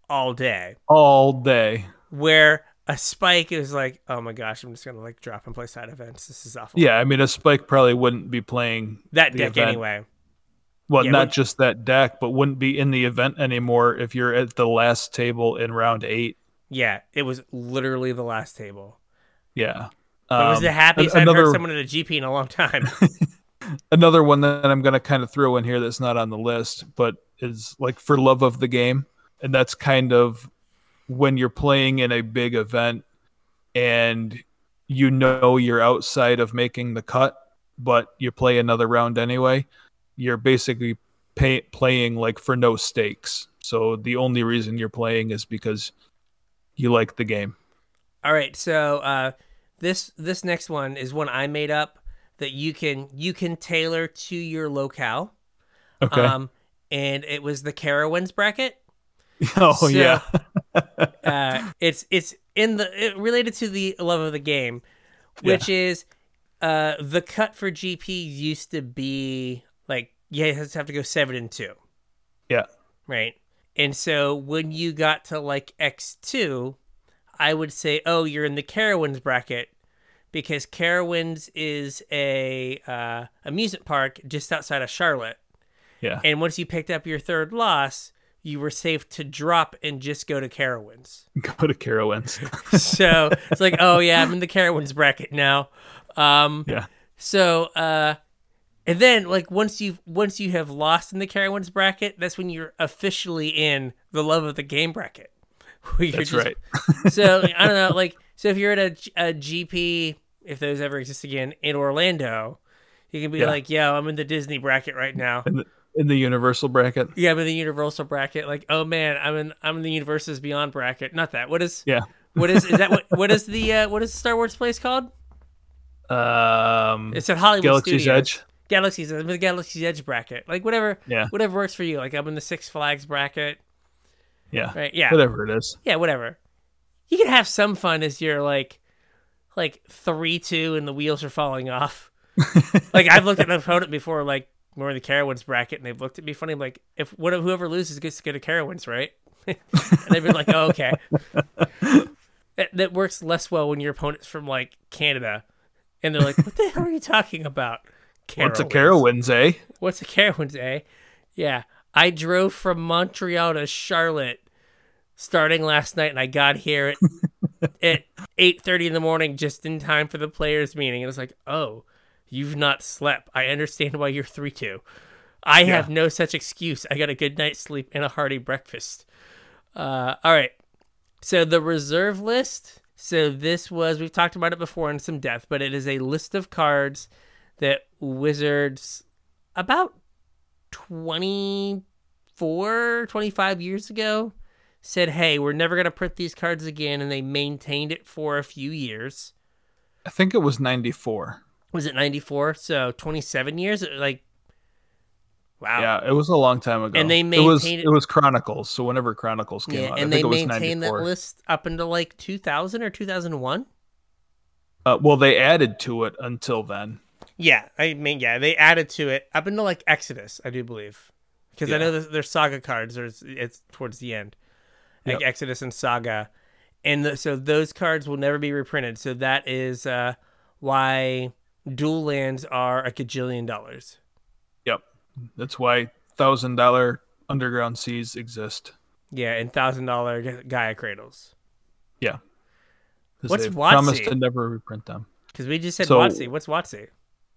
all day. All day. Where a spike is like, oh my gosh, I'm just gonna like drop and play side events. This is awful. Yeah, I mean, a spike probably wouldn't be playing that deck event. anyway. Well, Yeah, not just that deck, but wouldn't be in the event anymore if you're at the last table in round eight. Yeah, it was literally the last table. Yeah. But it was Um, the happiest an- I've heard someone at a GP in a long time. another one that I'm going to kind of throw in here that's not on the list, but is like for love of the game. And that's kind of when you're playing in a big event and you know you're outside of making the cut, but you play another round anyway. You're basically pay, playing like for no stakes. So the only reason you're playing is because you like the game. All right, so uh, this this next one is one I made up that you can you can tailor to your locale. Okay. Um, and it was the Carowinds bracket. oh so- yeah. Uh, it's it's in the it, related to the love of the game, which is uh, the cut for GP used to be like yeah, you have to have to go seven and two, Yeah. right? And so when you got to like X two, I would say, oh, you're in the Carowinds bracket because Carowinds is a uh, amusement park just outside of Charlotte. Yeah. And once you picked up your third loss, you were safe to drop and just go to Carowinds. Go to Carowinds. so it's like, oh yeah, I'm in the Carowinds bracket now. Um, yeah. so uh, and then like once you once you have lost in the Carowinds bracket, that's when you're officially in the love of the game bracket. That's just- right. so I don't know, like so if you're at a, a GP, if those ever exist again in Orlando, you can be Yeah. like, yo, I'm in the Disney bracket right now. In the, Universal bracket. Yeah, I'm in the Universal bracket. Like, oh man, I'm in I'm in the Universes Beyond bracket. Not that. What is Yeah. what is is that what what is the uh, what is the Star Wars place called? Um, It's at Hollywood Galaxy's Studios. Edge. Galaxy's I'm in the Galaxy's Edge bracket. Like whatever Yeah. whatever works for you. Like I'm in the Six Flags bracket. Yeah. Right. Yeah. Whatever it is. Yeah, whatever. You can have some fun as you're like like three two and the wheels are falling off. like I've looked at an opponent before, like we're in the Carowinds bracket, and they've looked at me funny. I'm like, if what whoever loses gets to go to Carowinds, right? and they've been like, oh, okay. that, that works less well when your opponent's from like Canada, and they're like, what the hell are you talking about? What's a Carowinds. Carowinds, eh? What's a Carowinds, eh? Yeah. I drove from Montreal to Charlotte starting last night and I got here at at eight thirty in the morning just in time for the players meeting. And it's like, oh, you've not slept. I understand why you're three two. I have no such excuse. I got a good night's sleep and a hearty breakfast. Uh, all right. So the reserve list. So this was we've talked about it before in some depth, but it is a list of cards that Wizards about 24, 25 years ago said, "Hey, we're never going to print these cards again," and they maintained it for a few years. I think it was 94. Was it 94? So 27 years? Like Wow. Yeah, it was a long time ago. And they it was maintained it- it was Chronicles. So whenever Chronicles came Yeah, out, and I they maintained that list up until like 2000 or 2001. Uh, well, they added to it until then. Yeah, I mean, yeah, they added to it up until like Exodus, I do believe, because I know there's, there's Saga cards. There's it's towards the end, like Yep. Exodus and Saga, and the, so those cards will never be reprinted. So that is uh, why dual lands are a gajillion dollars. Yep, that's why thousand dollar underground seas exist. Yeah, and thousand dollar Gaea's Cradles. Yeah, What's they've promised to never reprint them. Because we just said So- WotC. What's WotC?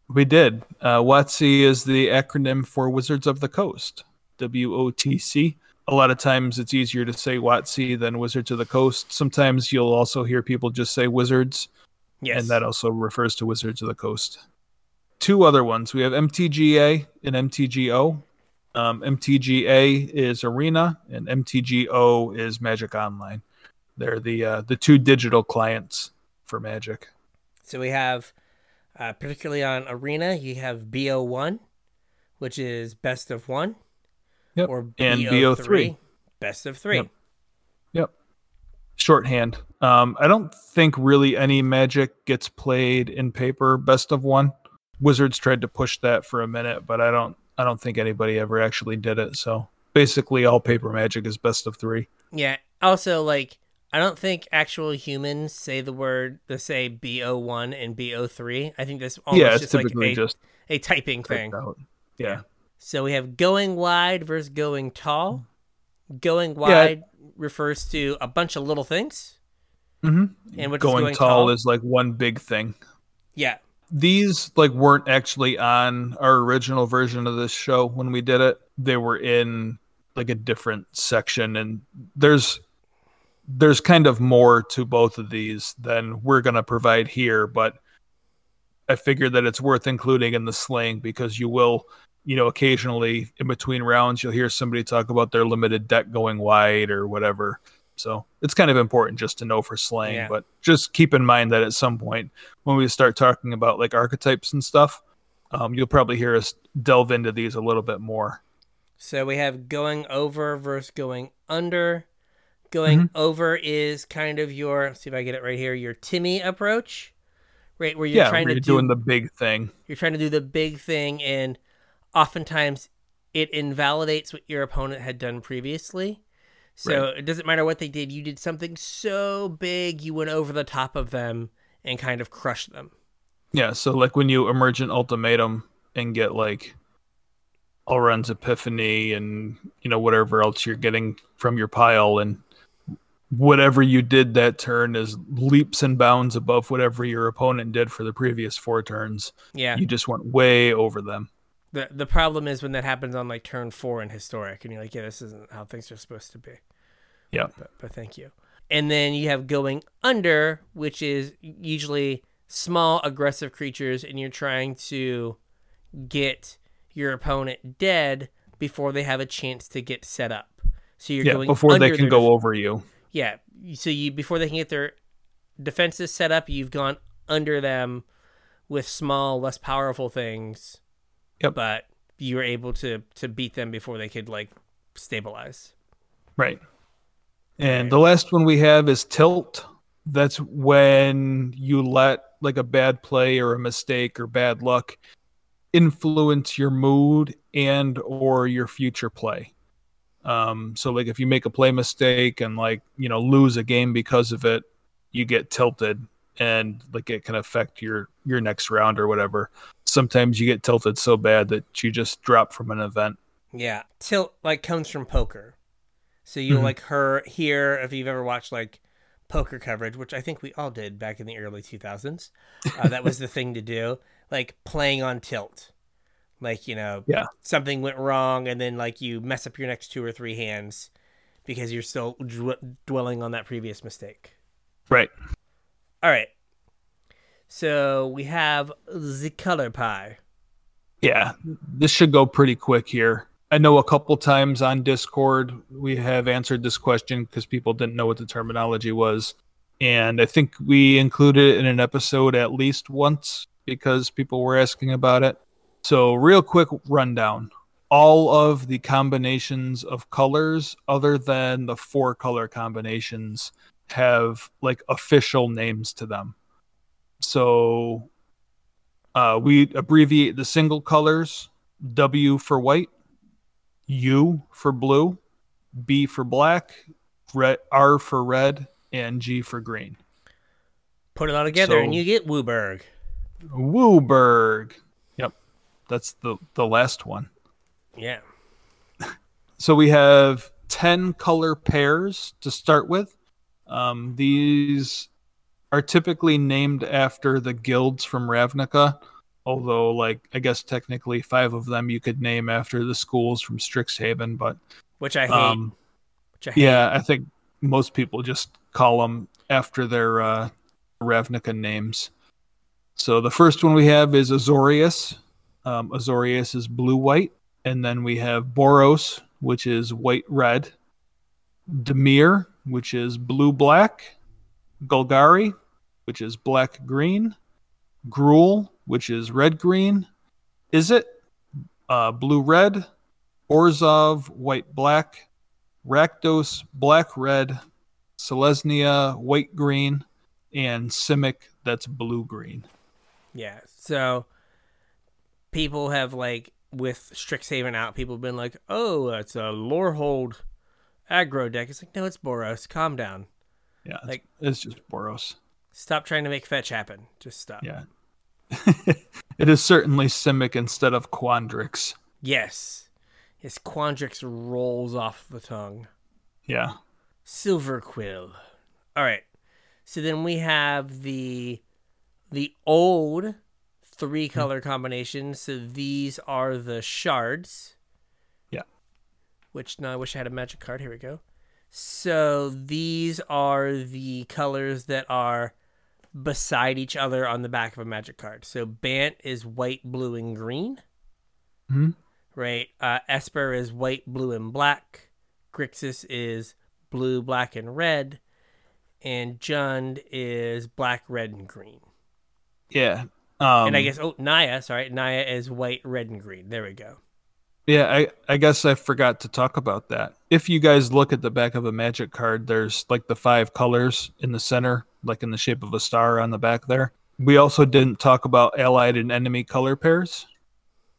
We did. Uh, WOTC is the acronym for Wizards of the Coast. W O T C. A lot of times it's easier to say WOTC than Wizards of the Coast. Sometimes you'll also hear people just say Wizards, Yes. and that also refers to Wizards of the Coast. Two other ones. We have MTGA and MTGO. Um, MTGA is Arena, and MTGO is Magic Online. They're the uh, the two digital clients for Magic. So we have, uh, particularly on Arena, you have BO1, which is best of one. Yep. Or And BO3, BO3. best of three. Yep. Yep. shorthand. Um, I don't think really any magic gets played in paper best of one. Wizards tried to push that for a minute, but I don't I don't think anybody ever actually did it. So basically all paper magic is best of three. Yeah. Also, like, I don't think actual humans say the word the say BO1 and BO3. I think that's almost yeah, it's just like typically a, just a typing thing. out. Yeah. So we have going wide versus going tall. Going wide refers to a bunch of little things. Mm-hmm. And going, going tall, tall? is like one big thing. Yeah. These like weren't actually on our original version of this show when we did it. They were in like a different section and there's there's kind of more to both of these than we're going to provide here, but I figured that it's worth including in the slang because you will, you know, occasionally in between rounds you'll hear somebody talk about their limited deck going wide or whatever. So it's kind of important just to know for slang, Yeah. but just keep in mind that at some point when we start talking about like archetypes and stuff, um, you'll probably hear us delve into these a little bit more. So we have going over versus going under. Going Mm-hmm. over is kind of your let's see if I get it right here, your Timmy approach. Right, where you're yeah, trying where to you're do doing the big thing. you're trying to do the big thing and oftentimes it invalidates what your opponent had done previously so it doesn't matter what they did you did something so big you went over the top of them and kind of crushed them Yeah, so like when you Emergent Ultimatum and get like Alrund's Epiphany and you know whatever else you're getting from your pile and whatever you did that turn is leaps and bounds above whatever your opponent did for the previous four turns. yeah You just went way over them. The, the problem is when that happens on like turn four in historic and you're like yeah this isn't how things are supposed to be Yeah. but, but thank you and then you have going under which is usually small aggressive creatures and you're trying to get your opponent dead before they have a chance to get set up so you're Yeah, going before they can go def- over you. yeah so you before they can get their defenses set up you've gone under them with small less powerful things Yep. but you were able to to beat them before they could like stabilize Right. And the last one we have is tilt. That's when you let like a bad play or a mistake or bad luck influence your mood and or your future play. Um, so like if you make a play mistake and like you know lose a game because of it, you get tilted and like it can affect your your next round or whatever. Sometimes you get tilted so bad that you just drop from an event. Yeah, tilt like comes from poker. So you'll Mhm. like her hear if you've ever watched like poker coverage, which I think we all did back in the early 2000s. Uh, that was the thing to do, like playing on tilt. Like you know, Yeah. something went wrong, and then like you mess up your next two or three hands because you're still dw- dwelling on that previous mistake. Right. All right. So we have the color pie. Yeah, this should go pretty quick here. I know a couple times on Discord we have answered this question because people didn't know what the terminology was. And I think we included it in an episode at least once because people were asking about it. So, real quick rundown all of the combinations of colors, other than the four color combinations, have like official names to them. So, uh, we abbreviate the single colors W for white, U for blue, B for black, red, R for red, and G for green. Put it all together, and you get WUBRG. WUBRG. Yep. That's the, the last one. Yeah. So we have 10 color pairs to start with. Um, these are typically named after the guilds from Ravnica, although, like, I guess technically five of them you could name after the schools from Strixhaven, but Which I hate. um, which I hate. yeah, I think most people just call them after their uh, Ravnica names. So the first one we have is Azorius. Um, Azorius is blue white. And then we have Boros, which is white red. Dimir, which is blue black. Golgari, which is black green. Gruul, which is red green. Izzet uh, blue red? Orzhov, white black. Rakdos, black red. Selesnya white green, and Simic that's blue green. Yeah. So people have like with Strixhaven out, people have been like, "Oh, it's a Lorehold aggro deck." It's like, no, it's Boros. Calm down. Yeah, it's, Like- it's just Boros. Stop trying to make fetch happen. Just stop. Yeah. it is certainly Simic instead of Quandrix. Yes. Yes. Quandrix rolls off the tongue. Yeah. Silverquill. All right. So then we have the the old three hmm. color combination. So these are the shards. Which no, I wish I had a magic card. Here we go. So these are the colors that are beside each other on the back of a magic card. So Bant is white, blue, and green. Mhm. Right. Uh, Esper is white, blue, and black. Grixis is blue, black, and red. And Jund is black, red, and green. Yeah. Um, and I guess oh Naya, sorry, Naya is white, red, and green. There we go. Yeah, I, I guess I forgot to talk about that. If you guys look at the back of a magic card, there's like the five colors in the center, like in the shape of a star on the back there. We also didn't talk about allied and enemy color pairs.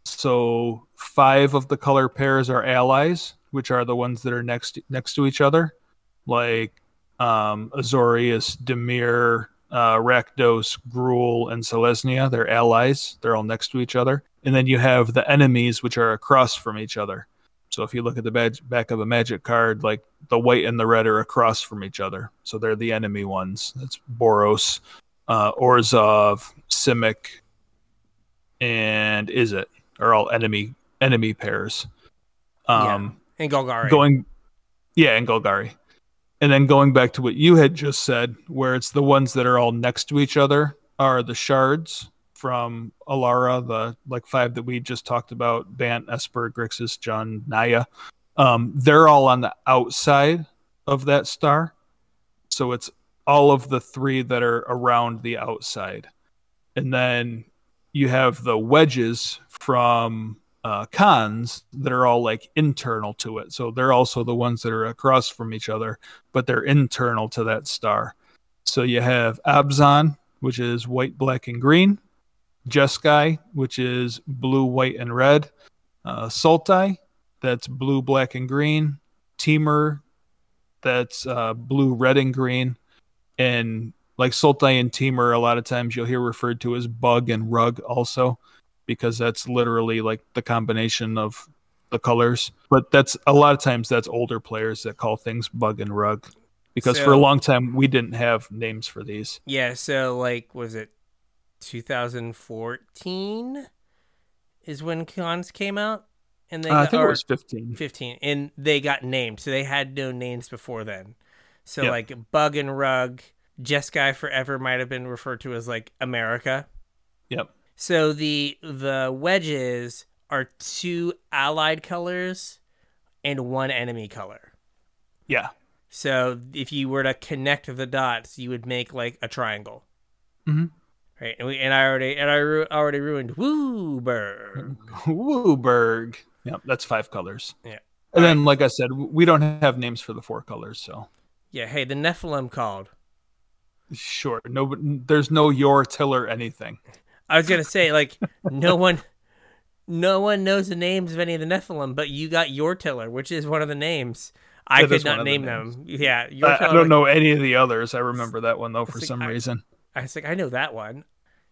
So five of the color pairs are allies, which are the ones that are next next to each other, like um, Azorius, Dimir, uh, Rakdos, Gruul, and Selesnya. They're allies. They're all next to each other. And then you have the enemies, which are across from each other. So if you look at the back of a magic card, like the white and the red are across from each other. So they're the enemy ones. That's Boros, uh, Orzhov, Simic, and Izzet are all enemy enemy pairs. Um, And Golgari. going yeah and golgari and then going back to what you had just said where it's the ones that are all next to each other are the shards from alara the like five that we just talked about bant esper grixis Jund naya um, they're all on the outside of that star so it's all of the three that are around the outside and then you have the wedges from uh, Khans that are all like internal to it. So they're also the ones that are across from each other, but they're internal to that star. So you have Abzan, which is white, black, and green. Jeskai, which is blue, white, and red. Uh, Sultai, that's blue, black, and green. Temur, that's uh, blue, red, and green. And like Sultai and Temur, a lot of times you'll hear referred to as bug and rug also because that's literally like the combination of the colors. But that's a lot of times that's older players that call things bug and rug because for a long time we didn't have names for these. Yeah, so like was it 2014 is when Khans came out and they Uh, I got, think it was 15. 15 and they got named. So they had no names before then. So Yep. like Bug and Rug, Jeskai Forever might have been referred to as like America. Yep. So the the wedges are two allied colors and one enemy color. Yeah. So if you were to connect the dots, you would make like a triangle. Mhm. Right, and we and I already and I ru- already ruined WUBRG. WUBRG. Yep, that's five colors. Yeah. And then, like I said, we don't have names for the four colors, so Yeah, hey, the Nephilim called. sure. No, there's no Yore-Tiller anything. I was gonna say like no one, no one knows the names of any of the Nephilim, but you got Yore-Tiller, which is one of the names. I That could not of the name them. Yeah, I, I don't know any of the others. I remember that one though for like some I- reason. I was like, I know that one.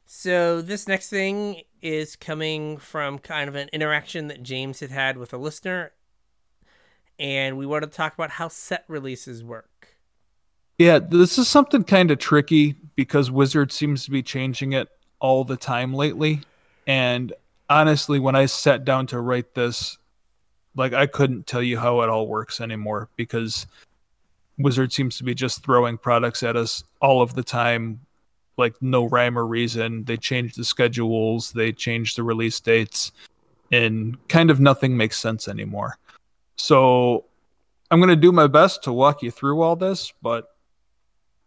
So this next thing is coming from kind of an interaction that James had had with a listener, and we want to talk about how set releases work. Yeah, this is something kind of tricky because Wizard seems to be changing it all the time lately. And honestly, when I sat down to write this, like I couldn't tell you how it all works anymore because Wizard seems to be just throwing products at us all of the time, like no rhyme or reason. They change the schedules, they change the release dates, and kind of nothing makes sense anymore. So I'm going to do my best to walk you through all this, but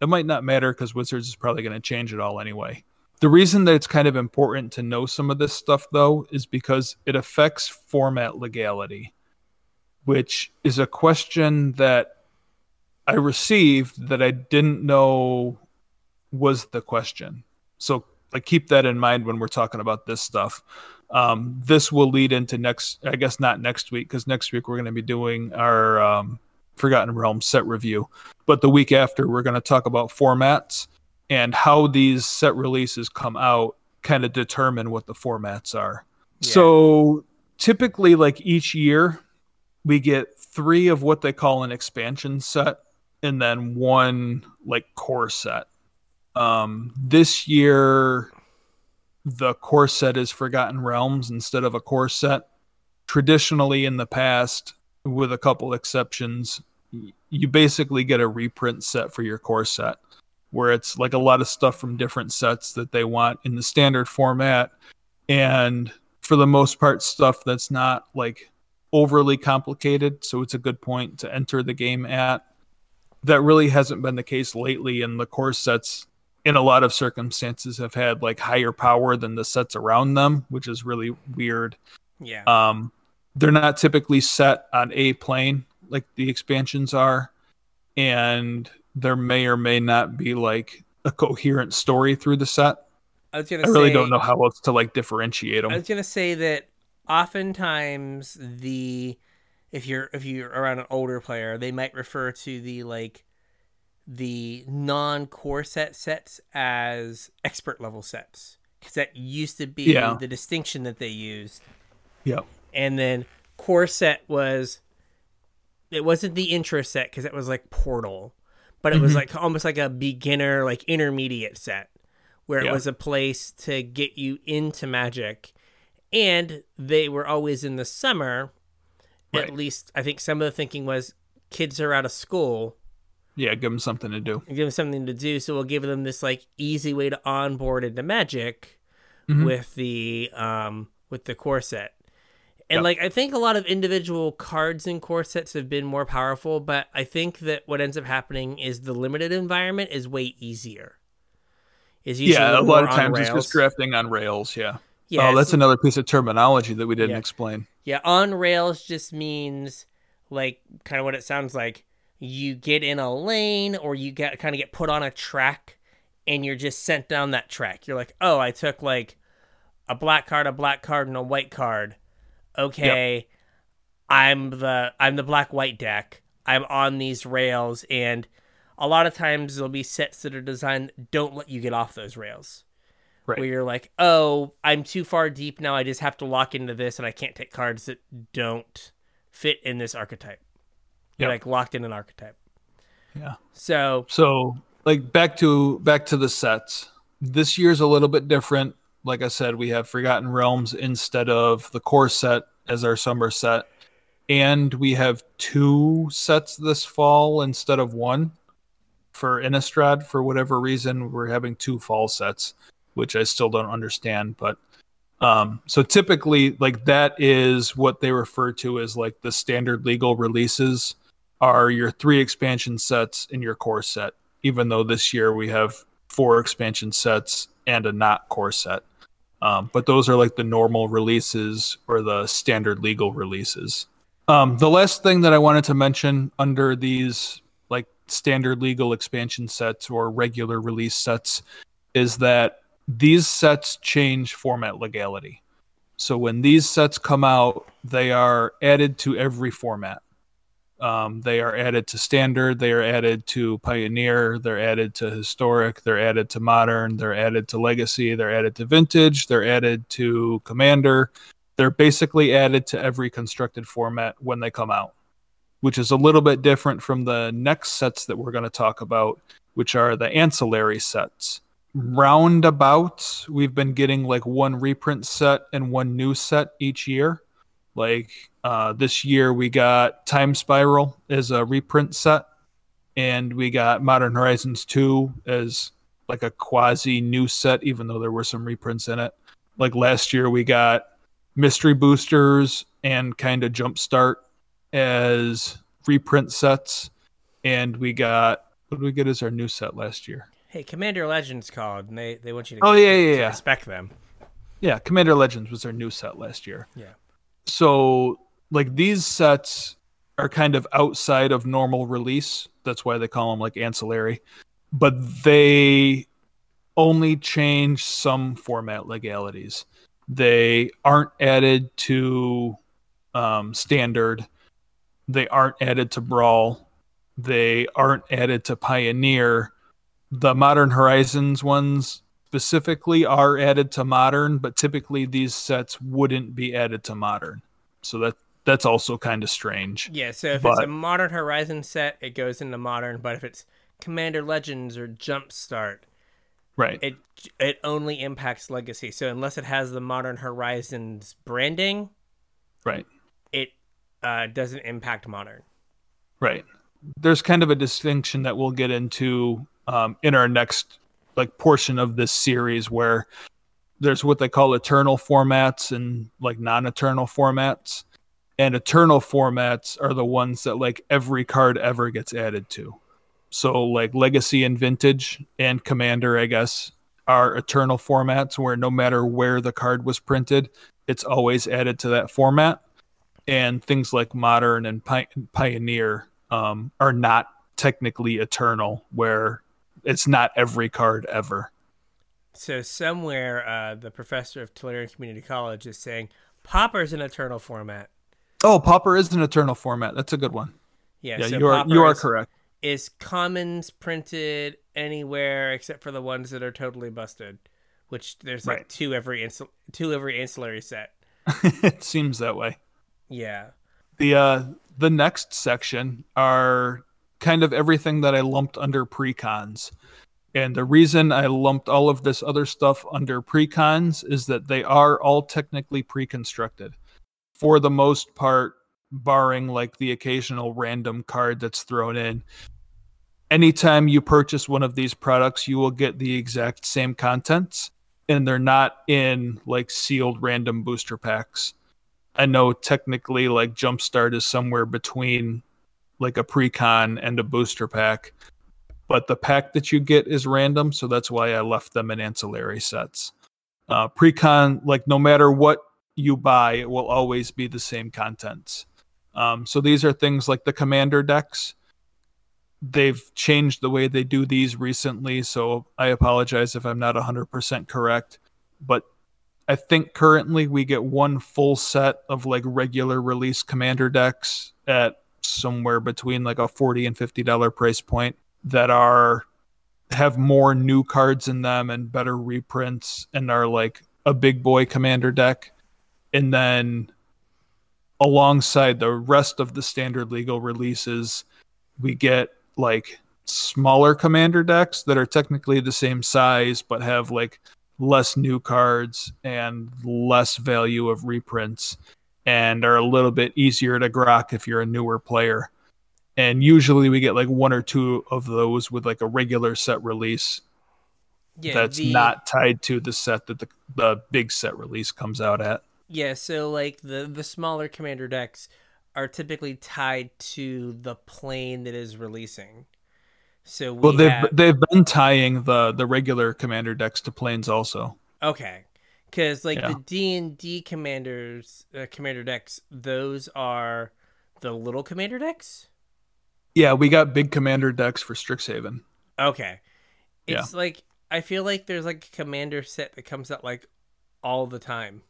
it might not matter because Wizards is probably going to change it all anyway. The reason that it's kind of important to know some of this stuff, though, is because it affects format legality, which is a question that I received that I didn't know was the question. So like keep that in mind when we're talking about this stuff. Um, this will lead into next, I guess not next week, because next week we're going to be doing our um, Forgotten Realms set review. But the week after, we're going to talk about formats and how these set releases come out, kind of determine what the formats are. Yeah. So typically, like each year, we get three of what they call an expansion set and then one like core set. Um, this year, the core set is Forgotten Realms instead of a core set. Traditionally, in the past, with a couple exceptions, you basically get a reprint set for your core set, where it's like a lot of stuff from different sets that they want in the standard format. And for the most part, stuff that's not like overly complicated. So it's a good point to enter the game at. That really hasn't been the case lately, and the core sets in a lot of circumstances have had like higher power than the sets around them, which is really weird. Yeah. Um, they're not typically set on a plane like the expansions are, and there may or may not be like a coherent story through the set. I was gonna I really say, don't know how else to like differentiate them. I was gonna say that oftentimes the if you're if you're around an older player, they might refer to the like the non core set sets as expert level sets because that used to be Yeah. the distinction that they used. yeah, And then core set was it wasn't the intro set because it was like Portal, but it was Mhm. like almost like a beginner like intermediate set where it was a place to get you into Magic, and they were always in the summer. Right. At least I think some of the thinking was kids are out of school yeah, give them something to do. give them something to do, so we'll give them this like easy way to onboard into Magic Mhm. with the um with the core set. And Yep. like I think a lot of individual cards in core sets have been more powerful, but I think that what ends up happening is the limited environment is way easier. Is usually Yeah, a lot of times it's just drafting on rails. Yeah. Yeah, oh, that's another piece of terminology that we didn't Yeah. explain. Yeah, on rails just means like kind of what it sounds like. You get in a lane or you get kind of get put on a track and you're just sent down that track. You're like, "Oh, I took like a black card, a black card and a white card. Okay. I'm the I'm the black white deck. I'm on these rails and a lot of times there'll be sets that are designed that don't let you get off those rails Right. where you're like, oh, I'm too far deep now. I just have to lock into this, and I can't take cards that don't fit in this archetype. You're Yep. like locked in an archetype. Yeah. So So, like back to back to the sets. This year's a little bit different. Like I said, we have Forgotten Realms instead of the core set as our summer set. And we have two sets this fall instead of one for Innistrad. For whatever reason, we're having two fall sets, which I still don't understand. But um, so typically, like that is what they refer to as like the standard legal releases are your three expansion sets in your core set, even though this year we have four expansion sets and a not core set. Um, but those are like the normal releases or the standard legal releases. Um, the last thing that I wanted to mention under these like standard legal expansion sets or regular release sets is that these sets change format legality. So when these sets come out, they are added to every format. Um, they are added to standard, they are added to pioneer, they're added to historic, they're added to modern, they're added to legacy, they're added to vintage, they're added to commander. They're basically added to every constructed format when they come out, which is a little bit different from the next sets that we're going to talk about, which are the ancillary sets. Roundabout, we've been getting like one reprint set and one new set each year. Like uh, this year, we got Time Spiral as a reprint set, and we got Modern Horizons 2 as like a quasi new set, even though there were some reprints in it. Like last year, we got Mystery Boosters and kind of Jumpstart as reprint sets, and we got what did we get as our new set last year? hey, Commander Legends called, and they they want you to Oh yeah, yeah, to yeah. respect them. Yeah, Commander Legends was our new set last year. Yeah. So like these sets are kind of outside of normal release. That's why they call them like ancillary. But they only change some format legalities. They aren't added to um, standard. They aren't added to brawl. They aren't added to pioneer. The modern horizons ones specifically are added to modern, but typically these sets wouldn't be added to modern. So that that's also kind of strange. Yeah, so if But- it's a modern Horizon set, it goes into modern, but if it's Commander Legends or Jumpstart, Right. it it only impacts Legacy. So unless it has the modern Horizons branding, right. it uh, doesn't impact modern. Right. There's kind of a distinction that we'll get into um, in our next like portion of this series where there's what they call eternal formats and like non-eternal formats. And eternal formats are the ones that like every card ever gets added to. So like legacy and vintage and commander, I guess, are eternal formats where no matter where the card was printed, it's always added to that format. And things like modern and Pi- pioneer um, are not technically eternal, where it's not every card ever. So somewhere, uh, the professor of Tolarian Community College is saying Pauper's an eternal format. Oh, Pauper is an eternal format. That's a good one. Yeah, Yeah, so you are you are is- correct. Is commons printed anywhere except for the ones that are totally busted, which there's like Right. two every insul- two every ancillary set. it seems that way. Yeah. The uh the next section are kind of everything that I lumped under precons. And the reason I lumped all of this other stuff under precons is that they are all technically pre-constructed. For the most part, barring like the occasional random card that's thrown in. Anytime you purchase one of these products, you will get the exact same contents and they're not in like sealed random booster packs. I know technically like Jumpstart is somewhere between like a precon and a booster pack, but the pack that you get is random, so that's why I left them in ancillary sets. Uh, precon, like no matter what you buy, it will always be the same contents. Um, so these are things like the commander decks. They've changed the way they do these recently, so I apologize if I'm not 100% correct. But I think currently we get one full set of like regular release commander decks at somewhere between like a 40 and 50 dollar price point that are have more new cards in them and better reprints and are like a big boy commander deck. And then alongside the rest of the standard legal releases we get like smaller commander decks that are technically the same size but have like less new cards and less value of reprints and are a little bit easier to grok if you're a newer player. And usually we get like one or two of those with like a regular set release Yeah. that's the- not tied to the set that the, the big set release comes out at. Yeah, so like the the smaller commander decks are typically tied to the plane that is releasing. So we Well, they've have, they've been tying the the regular commander decks to planes also. okay, because like Yeah. the D and D commanders uh, commander decks, those are the little commander decks. Yeah, we got big commander decks for Strixhaven. Okay, Yeah. it's like I feel like there's like a commander set that comes out like all the time.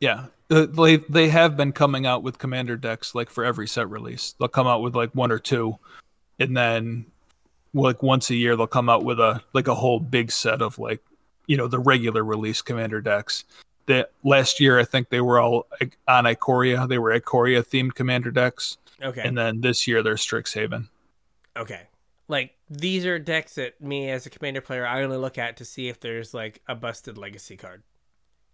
Yeah, they they have been coming out with commander decks like for every set release. They'll come out with like one or two, and then like once a year they'll come out with a like a whole big set of like you know the regular release commander decks. That last year I think they were all on Ikoria They were Ikoria themed commander decks, Okay, and then this year they're Strixhaven. Okay. Like these are decks that me as a commander player I only look at to see if there's like a busted legacy card.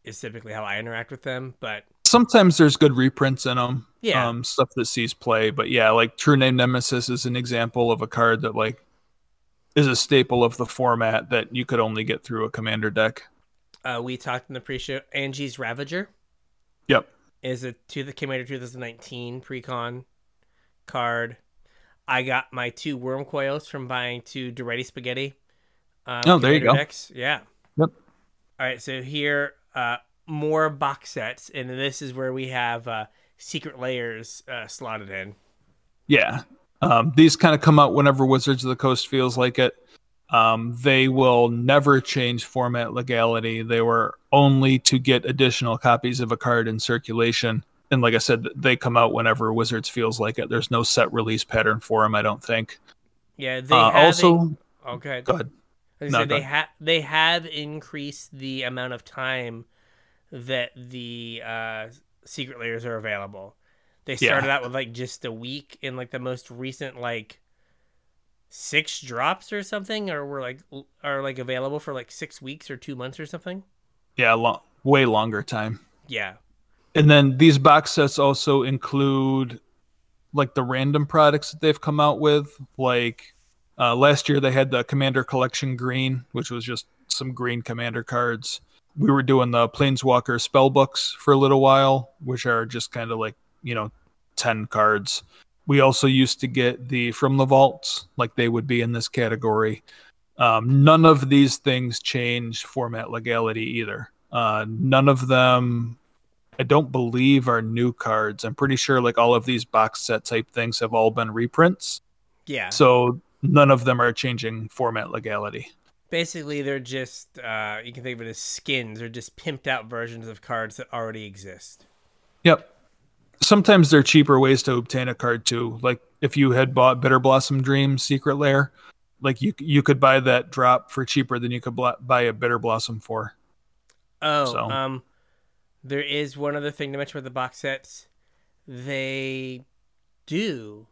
Is typically how I interact with them, but Sometimes there's good reprints in them. Yeah. um, stuff that sees play. But yeah, like True Name Nemesis is an example of a card that like is a staple of the format that you could only get through a commander deck. uh, we talked in the pre-show. Anje's Ravager Yep. is it to the Commander 2019 pre-con card. I got my two Wurmcoils from buying two Daretti Spaghetti. Um, Oh, there you go. Decks. Yeah. Yep. All right, so here uh, more box sets, and this is where we have uh, Secret Lairs uh, slotted in. Yeah. Um, these kind of come out whenever Wizards of the Coast feels like it. Um, they will never change format legality. They were only to get additional copies of a card in circulation. And like I said, they come out whenever Wizards feels like it. There's no set release pattern for them, I don't think. Yeah, they Uh, also, a- okay. go ahead. No, they have they have increased the amount of time that the uh, secret lairs are available. They Yeah. started out with like just a week in like the most recent like six drops or something, or were like are like available for like six weeks or two months or something. Yeah, lo- way longer time. Yeah, And then these box sets also include like the random products that they've come out with. Like uh, last year, they had the Commander Collection Green, which was just some green Commander cards. We were doing the Planeswalker spell books for a little while, which are just kind of like, you know, 10 cards. We also used to get the From the Vaults, like they would be in this category. Um, none of these things change format legality either. Uh, none of them I don't believe are new cards. I'm pretty sure like all of these box set type things have all been reprints. yeah. So none of them are changing format legality. Basically, they're just uh, you can think of it as skins or just pimped out versions of cards that already exist. Yep. Sometimes they're cheaper ways to obtain a card too. Like if you had bought Bitterblossom Dream Secret Lair, like you you could buy that drop for cheaper than you could buy a Bitterblossom for. Oh, So- um, there is one other thing to mention with the box sets. They do,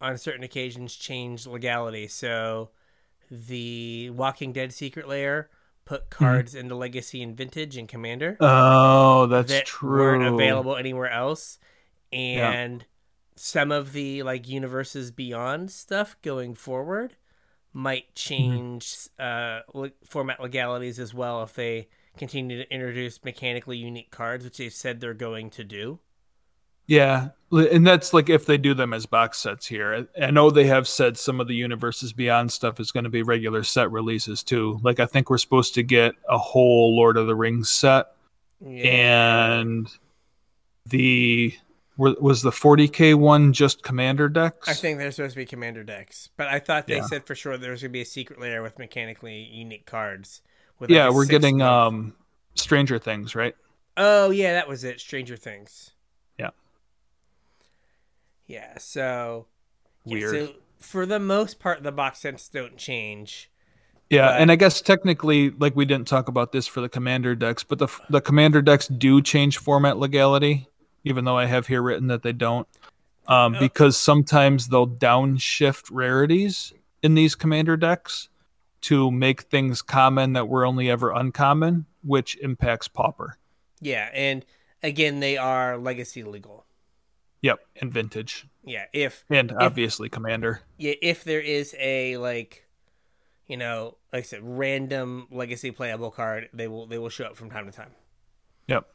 on certain occasions, change legality. So, the Walking Dead Secret Lair put cards into Legacy and Vintage and Commander Oh, that's that true. weren't available anywhere else, and some of the like universes beyond stuff going forward might change uh, le- format legalities as well if they continue to introduce mechanically unique cards, which they've said they're going to do. Yeah, and that's like if they do them as box sets here. I know they have said some of the universes beyond stuff is going to be regular set releases too. Like I think we're supposed to get a whole Lord of the Rings set, and the was the 40k one just commander decks. I think they're supposed to be commander decks, but I thought they Yeah. said for sure there was going to be a secret lair with mechanically unique cards. With yeah, like we're getting month- um Stranger Things, right? Oh yeah, that was it. Stranger Things. Yeah. Yeah. So yeah, Weird. so for the most part, the box sets don't change. Yeah, But- and I guess technically, like we didn't talk about this for the commander decks, but the the commander decks do change format legality, even though I have here written that they don't, um, because sometimes they'll downshift rarities in these commander decks to make things common that were only ever uncommon, which impacts pauper. Yeah, and again, they are legacy legal. Yep, and vintage, Yeah, if and obviously commander. yeah, if there is a like, you know, like I said, random legacy playable card, they will they will show up from time to time. Yep.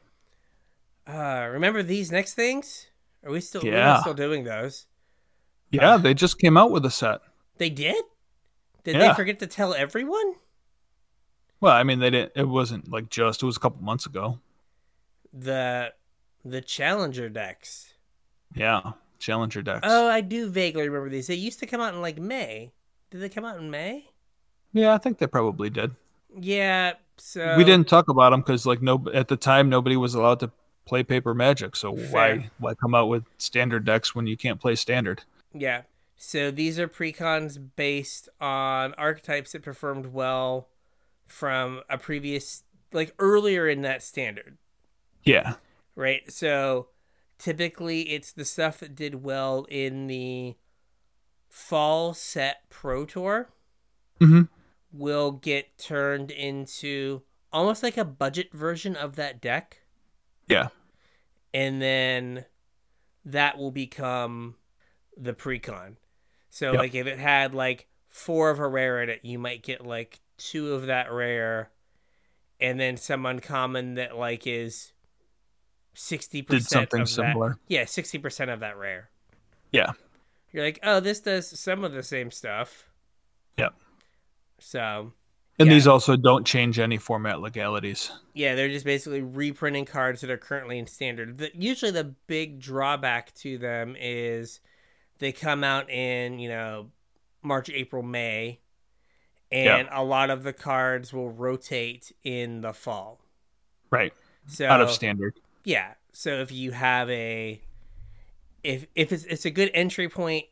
Uh, remember these next things? Are we still? Yeah. still doing those. Yeah, they just came out with a set. They did. Did Yeah. they forget to tell everyone? Well, I mean, they didn't. It wasn't like just. It was a couple months ago. The the challenger decks. Yeah, challenger decks. Oh, I do vaguely remember these. They used to come out in like May. Did they come out in May? Yeah, I think they probably did. Yeah. So we didn't talk about them because, like, no, at the time nobody was allowed to play paper magic. So Fair. why why come out with standard decks when you can't play standard? Yeah. So these are precons based on archetypes that performed well from a previous, like earlier in that standard, Yeah, right? So typically it's the stuff that did well in the fall set Pro Tour Mhm. will get turned into almost like a budget version of that deck. Yeah, and then that will become the precon. So Yep. like if it had like four of a rare in it, you might get like two of that rare, and then some uncommon that like is sixty did percent something of that. similar. Yeah, sixty percent of that rare. Yeah, You're like, oh, this does some of the same stuff. Yep. So and Yeah. these also don't change any format legalities. Yeah, they're just basically reprinting cards that are currently in standard. The, usually, the big drawback to them is they come out in you know March, April, May, and a lot of the cards will rotate in the fall. Right. So Out of standard. yeah. So if you have a if if it's it's a good entry point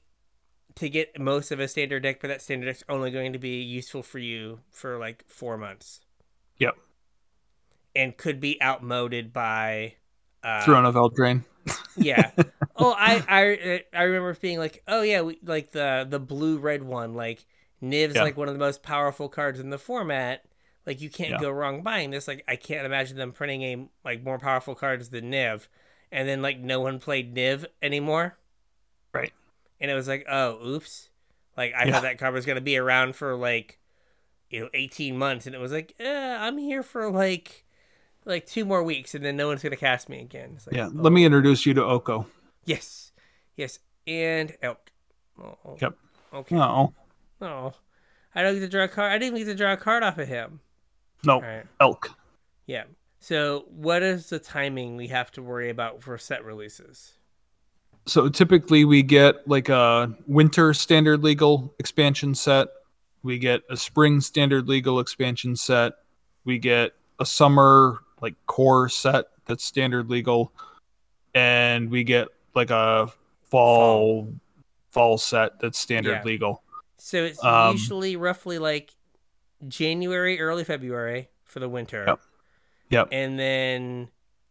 to get most of a standard deck, but that standard deck's only going to be useful for you for like four months. Yep. And could be outmoded by uh Throne of Eldraine. yeah. Oh, I I I remember being like, oh yeah, we, like the the blue red one, like Niv's Yeah. like one of the most powerful cards in the format. Like you can't Yeah. go wrong buying this. Like I can't imagine them printing a like more powerful cards than Niv, and then like no one played Niv anymore. Right. And it was like, oh, oops. Like I Yeah. thought that card was gonna be around for like, you know, eighteen months, and it was like, eh, I'm here for like, like two more weeks, and then no one's gonna cast me again. It's like, Yeah. oh. Let me introduce you to Oko. Yes, yes, and elk. Oh, Yep. Okay. No. Oh, I don't get to draw a card. I didn't even get to draw a card off of him. No. Right. Elk. Yeah. So, what is the timing we have to worry about for set releases? So typically we get like a winter standard legal expansion set. We get a spring standard legal expansion set. We get a summer like core set that's standard legal. And we get like a fall fall, set that's standard Yeah. legal. So it's Um, usually roughly like January, early February for the winter, Yep. Yep. and then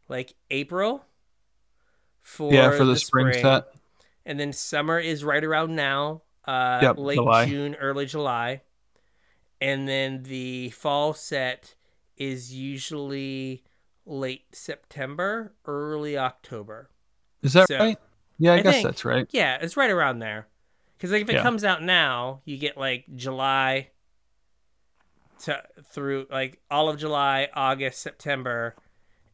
like April for yeah, for the, spring, set. and then summer is right around now uh Yep, late July. june early july and then the fall set is usually late september early october Is that So- right? Yeah, I, I guess think- that's right. yeah it's right around there because like if it Yeah. comes out now you get like july to through like all of july august september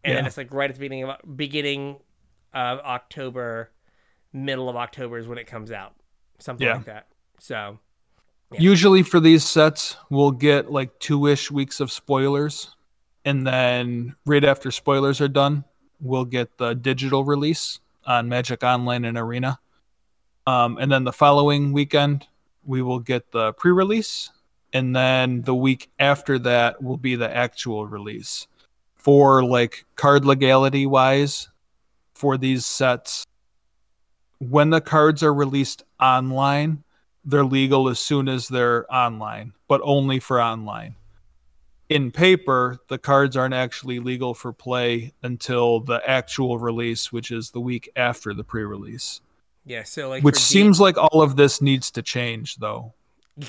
and then it's like right at the beginning of beginning of october middle of october is when it comes out something Yeah. like that so Yeah. Usually for these sets, we'll get like two ish weeks of spoilers. And then right after spoilers are done, we'll get the digital release on Magic Online and Arena. Um, and then the following weekend, we will get the pre release. And then the week after that will be the actual release. For like card legality wise, for these sets, when the cards are released online, they're legal as soon as they're online, but only for online. In paper, the cards aren't actually legal for play until the actual release, which is the week after the pre-release. yeah so like which for D- seems like all of this needs to change though,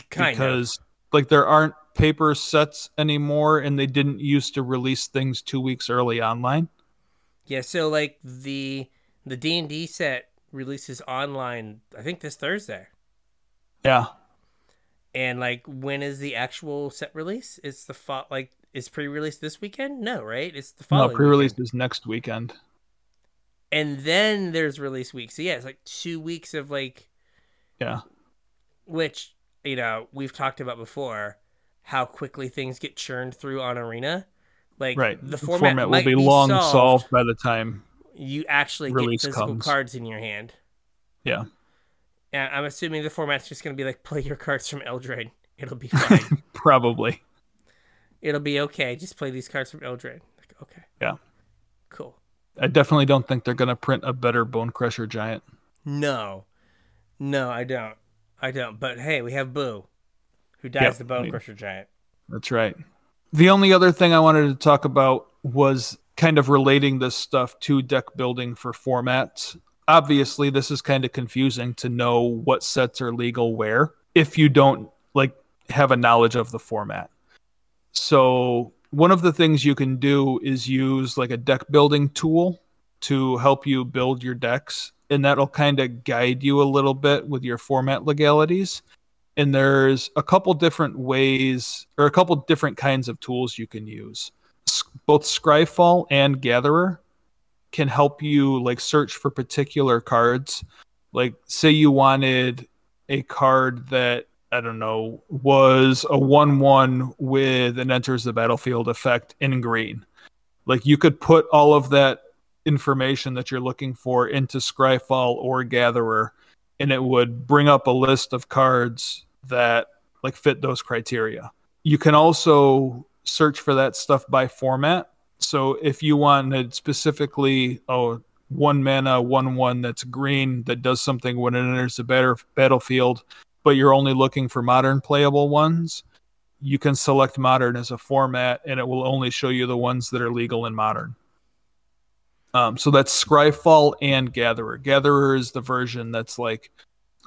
kind of because like there aren't paper sets anymore and they didn't used to release things 2 weeks early online. Yeah so like the the d&d set releases online i think this thursday Yeah. And like, when is the actual set release? It's the fall. Like, is pre-release this weekend? No, right? It's the following. No, pre-release is next weekend. and then there's release week. So yeah, it's like two weeks of like, Yeah. which you know we've talked about before, how quickly things get churned through on Arena. Like, Right. the format, will might be, long solved. solved. by the time You actually release get physical comes. cards in your hand. Yeah. And I'm assuming the format's just gonna be like play your cards from Eldraine. It'll be fine. probably. It'll be okay. Just play these cards from Eldraine. Like, okay. Yeah. Cool. I definitely don't think they're going to print a better Bonecrusher Giant. No, no, I don't. I don't. But hey, we have Boo, who dies Yep, the Bonecrusher Giant. That's right. The only other thing I wanted to talk about was kind of relating this stuff to deck building for formats. Obviously, this is kind of confusing to know what sets are legal where if you don't like have a knowledge of the format. So, one of the things you can do is use like a deck building tool to help you build your decks and that'll kind of guide you a little bit with your format legalities and there's a couple different ways or a couple different kinds of tools you can use. Both scryfall and gatherer can help you like search for particular cards. Like say you wanted a card that i don't know was a 1-1 with an enters the battlefield effect in green. Like you could put all of that information that you're looking for into scryfall or gatherer and it would bring up a list of cards that like fit those criteria. You can also search for that stuff by format. So if you wanted specifically, oh, one mana, one one that's green that does something when it enters the better battlefield, but you're only looking for modern playable ones, you can select modern as a format and it will only show you the ones that are legal in modern. Um, so that's Scryfall and Gatherer. Gatherer is the version that's like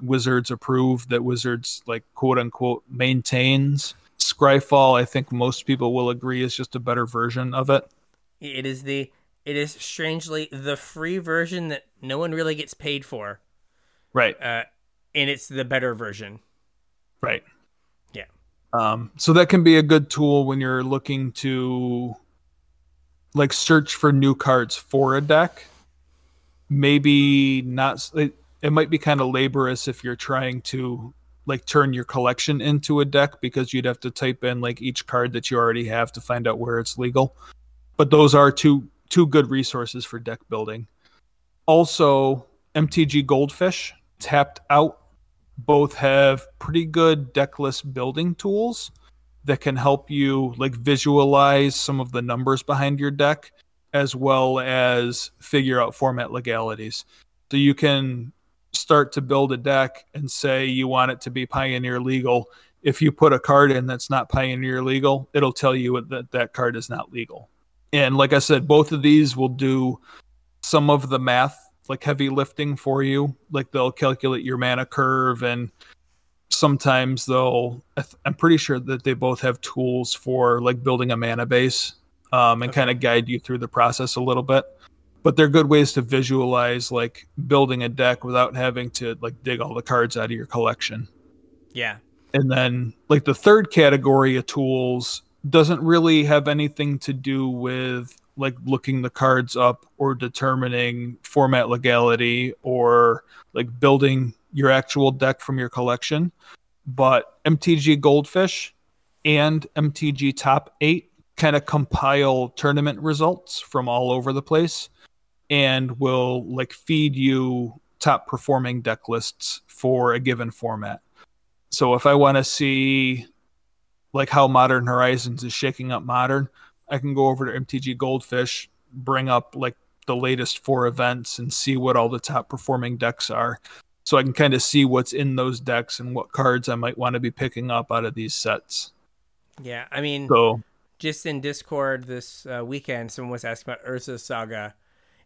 Wizards approved, that Wizards like quote unquote maintains. Scryfall, I think most people will agree, is just a better version of it. It is the it is strangely the free version that no one really gets paid for. Right. Uh, and it's the better version. Right. Yeah. Um, so that can be a good tool when you're looking to like search for new cards for a deck. Maybe not. It, it might be kind of laborious if you're trying to like turn your collection into a deck because you'd have to type in like each card that you already have to find out where it's legal. But those are two two good resources for deck building. Also, MTG Goldfish, tapped out, both have pretty good deck list building tools that can help you like visualize some of the numbers behind your deck as well as figure out format legalities. So you can start to build a deck and say you want it to be pioneer legal. If you put a card in that's not pioneer legal, it'll tell you that that card is not legal. And like I said, both of these will do some of the math, like heavy lifting for you. Like they'll calculate your mana curve, and sometimes they'll. I'm pretty sure that they both have tools for like building a mana base um, and okay. kind of guide you through the process a little bit. But they're good ways to visualize like building a deck without having to like dig all the cards out of your collection. Yeah. And then like the third category of tools doesn't really have anything to do with like looking the cards up or determining format legality or like building your actual deck from your collection. But MTG Goldfish and MTG Top 8 kind of compile tournament results from all over the place and will like feed you top performing deck lists for a given format. So if I want to see like how Modern Horizons is shaking up Modern, I can go over to MTG Goldfish, bring up like the latest four events and see what all the top performing decks are. So I can kind of see what's in those decks and what cards I might want to be picking up out of these sets. Yeah, I mean, so just in Discord this uh, weekend, someone was asking about Urza's Saga,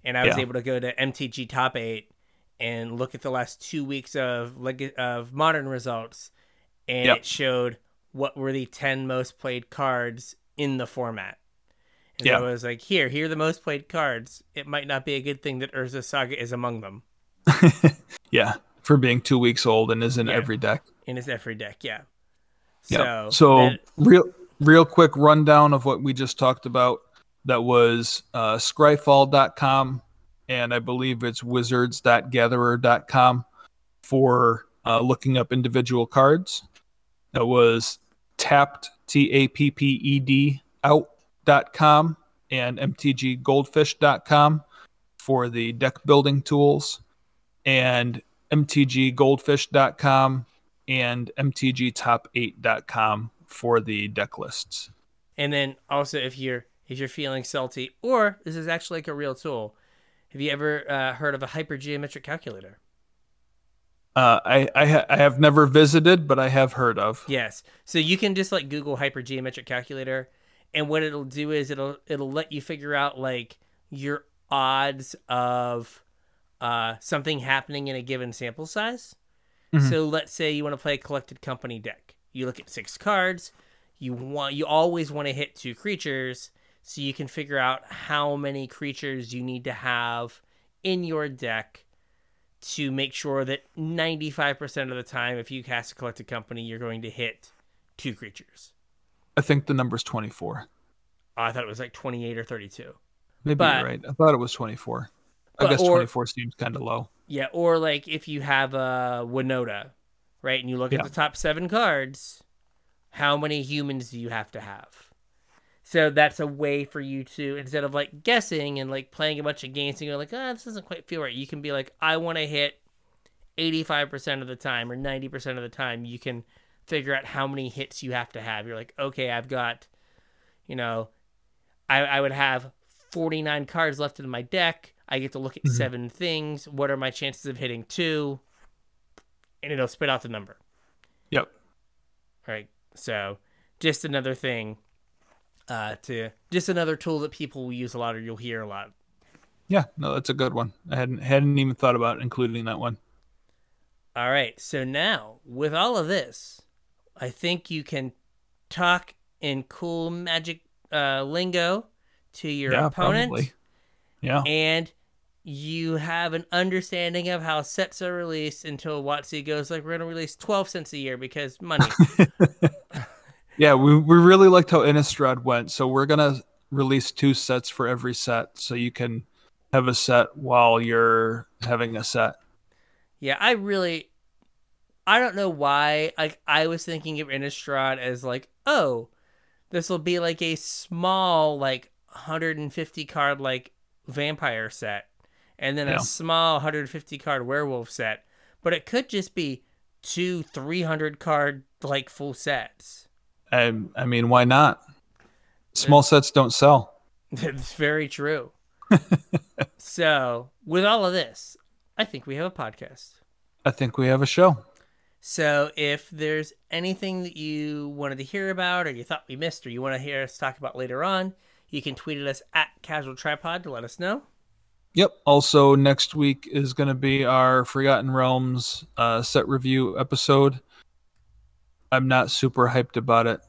and I was yeah. able to go to MTG Top Eight and look at the last two weeks of of modern results, and yep. it showed what were the 10 most played cards in the format. And yeah. I was like, here, here are the most played cards. It might not be a good thing that Urza's Saga is among them. yeah, for being two weeks old and is in yeah. every deck. In his every deck, yeah. Yeah. So, so that... real real quick rundown of what we just talked about. That was uh, scryfall.com and I believe it's wizards.gatherer.com for uh, looking up individual cards. That was tapped T A P P E D out.com and mtggoldfish.com for the deck building tools and mtggoldfish.com and mtgtop8.com for the deck lists. And then also if you're if you're feeling salty or this is actually like a real tool, have you ever uh, heard of a hypergeometric calculator? Uh, I I, ha- I, have never visited, but I have heard of. Yes, so you can just like Google hypergeometric calculator, and what it'll do is it'll it'll let you figure out like your odds of uh, something happening in a given sample size. Mm-hmm. So let's say you want to play a collected company deck. You look at six cards. You want you always want to hit two creatures, so you can figure out how many creatures you need to have in your deck to make sure that 95% of the time, if you cast a collected company, you're going to hit two creatures. I think the number's 24. Oh, I thought it was like 28 or 32. Maybe but, you're right. I thought it was 24. I guess or, 24 seems kind of low. Yeah, or like if you have a Winota, right, and you look yeah. at the top seven cards, how many humans do you have to have? So that's a way for you to instead of like guessing and like playing a bunch of games and you're like, ah, oh, this doesn't quite feel right. You can be like, I want to hit 85% of the time or 90% of the time you can figure out how many hits you have to have. You're like, okay, I've got, you know, I, I would have 49 cards left in my deck. I get to look at Mhm. seven things. What are my chances of hitting two? And it'll spit out the number. Yep. Right. So just another thing uh, to just another tool that people will use a lot or you'll hear a lot. Yeah, no, that's a good one. I hadn't hadn't even thought about including that one. All right. So now, with all of this, I think you can talk in cool magic uh, lingo to your yeah, opponent, probably. Yeah. and you have an understanding of how sets are released until WotC goes like, we're going to release 12 cents a year because money. Yeah, we, we really liked how Innistrad went, so we're gonna release two sets for every set, so you can have a set while you're having a set. yeah, I really. I don't know why. Like I was thinking of Innistrad as like, oh, this will be like a small, like 150 card like vampire set, and then Yeah. a small 150 card werewolf set. But it could just be two 300 card like full sets. I, I mean, why not? Small sets don't sell. It's very true. so, with all of this, I think we have a podcast. I think we have a show. So, if there's anything that you wanted to hear about, or you thought we missed, or you want to hear us talk about later on, you can tweet at us at Casual Tryhard to let us know. Yep. Also, next week is going to be our Forgotten Realms uh, set review episode. I'm not super hyped about it.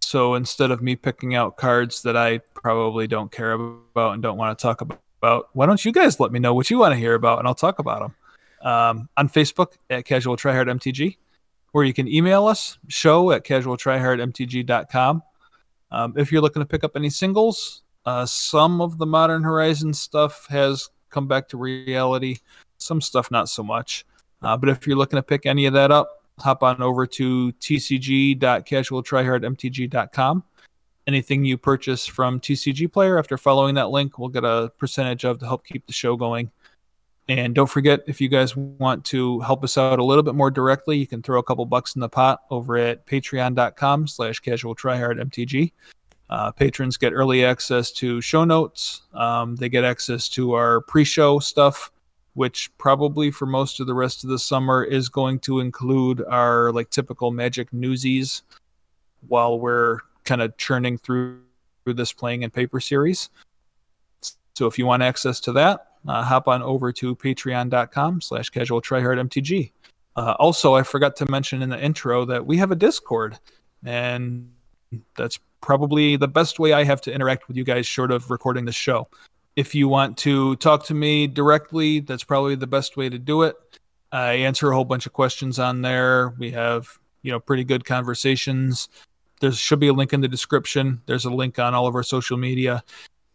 So instead of me picking out cards that I probably don't care about and don't want to talk about, why don't you guys let me know what you want to hear about and I'll talk about them um, on Facebook at Casual Tryhard MTG, or you can email us show at casualtryhardmtg.com. Um, if you're looking to pick up any singles, uh, some of the Modern Horizon stuff has come back to reality. Some stuff not so much. Uh, but if you're looking to pick any of that up, hop on over to tcg.casualtryhardmtg.com. Anything you purchase from TCG Player after following that link, we'll get a percentage of to help keep the show going. And don't forget, if you guys want to help us out a little bit more directly, you can throw a couple bucks in the pot over at patreon.com slash casualtryhardmtg. Uh, patrons get early access to show notes. Um, they get access to our pre-show stuff, which probably for most of the rest of the summer is going to include our like typical Magic newsies, while we're kind of churning through, this playing and paper series. So if you want access to that, uh, hop on over to patreon.com slash casual mtg. Uh, also, I forgot to mention in the intro that we have a Discord, and that's probably the best way I have to interact with you guys, short of recording the show. If you want to talk to me directly, that's probably the best way to do it. I answer a whole bunch of questions on there. We have, you know, pretty good conversations. There should be a link in the description. There's a link on all of our social media.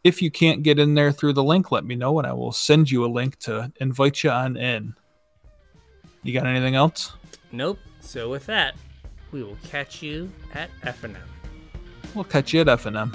If you can't get in there through the link, let me know and I will send you a link to invite you on in. You got anything else? Nope. So, with that, we will catch you at FNM. We'll catch you at F&M.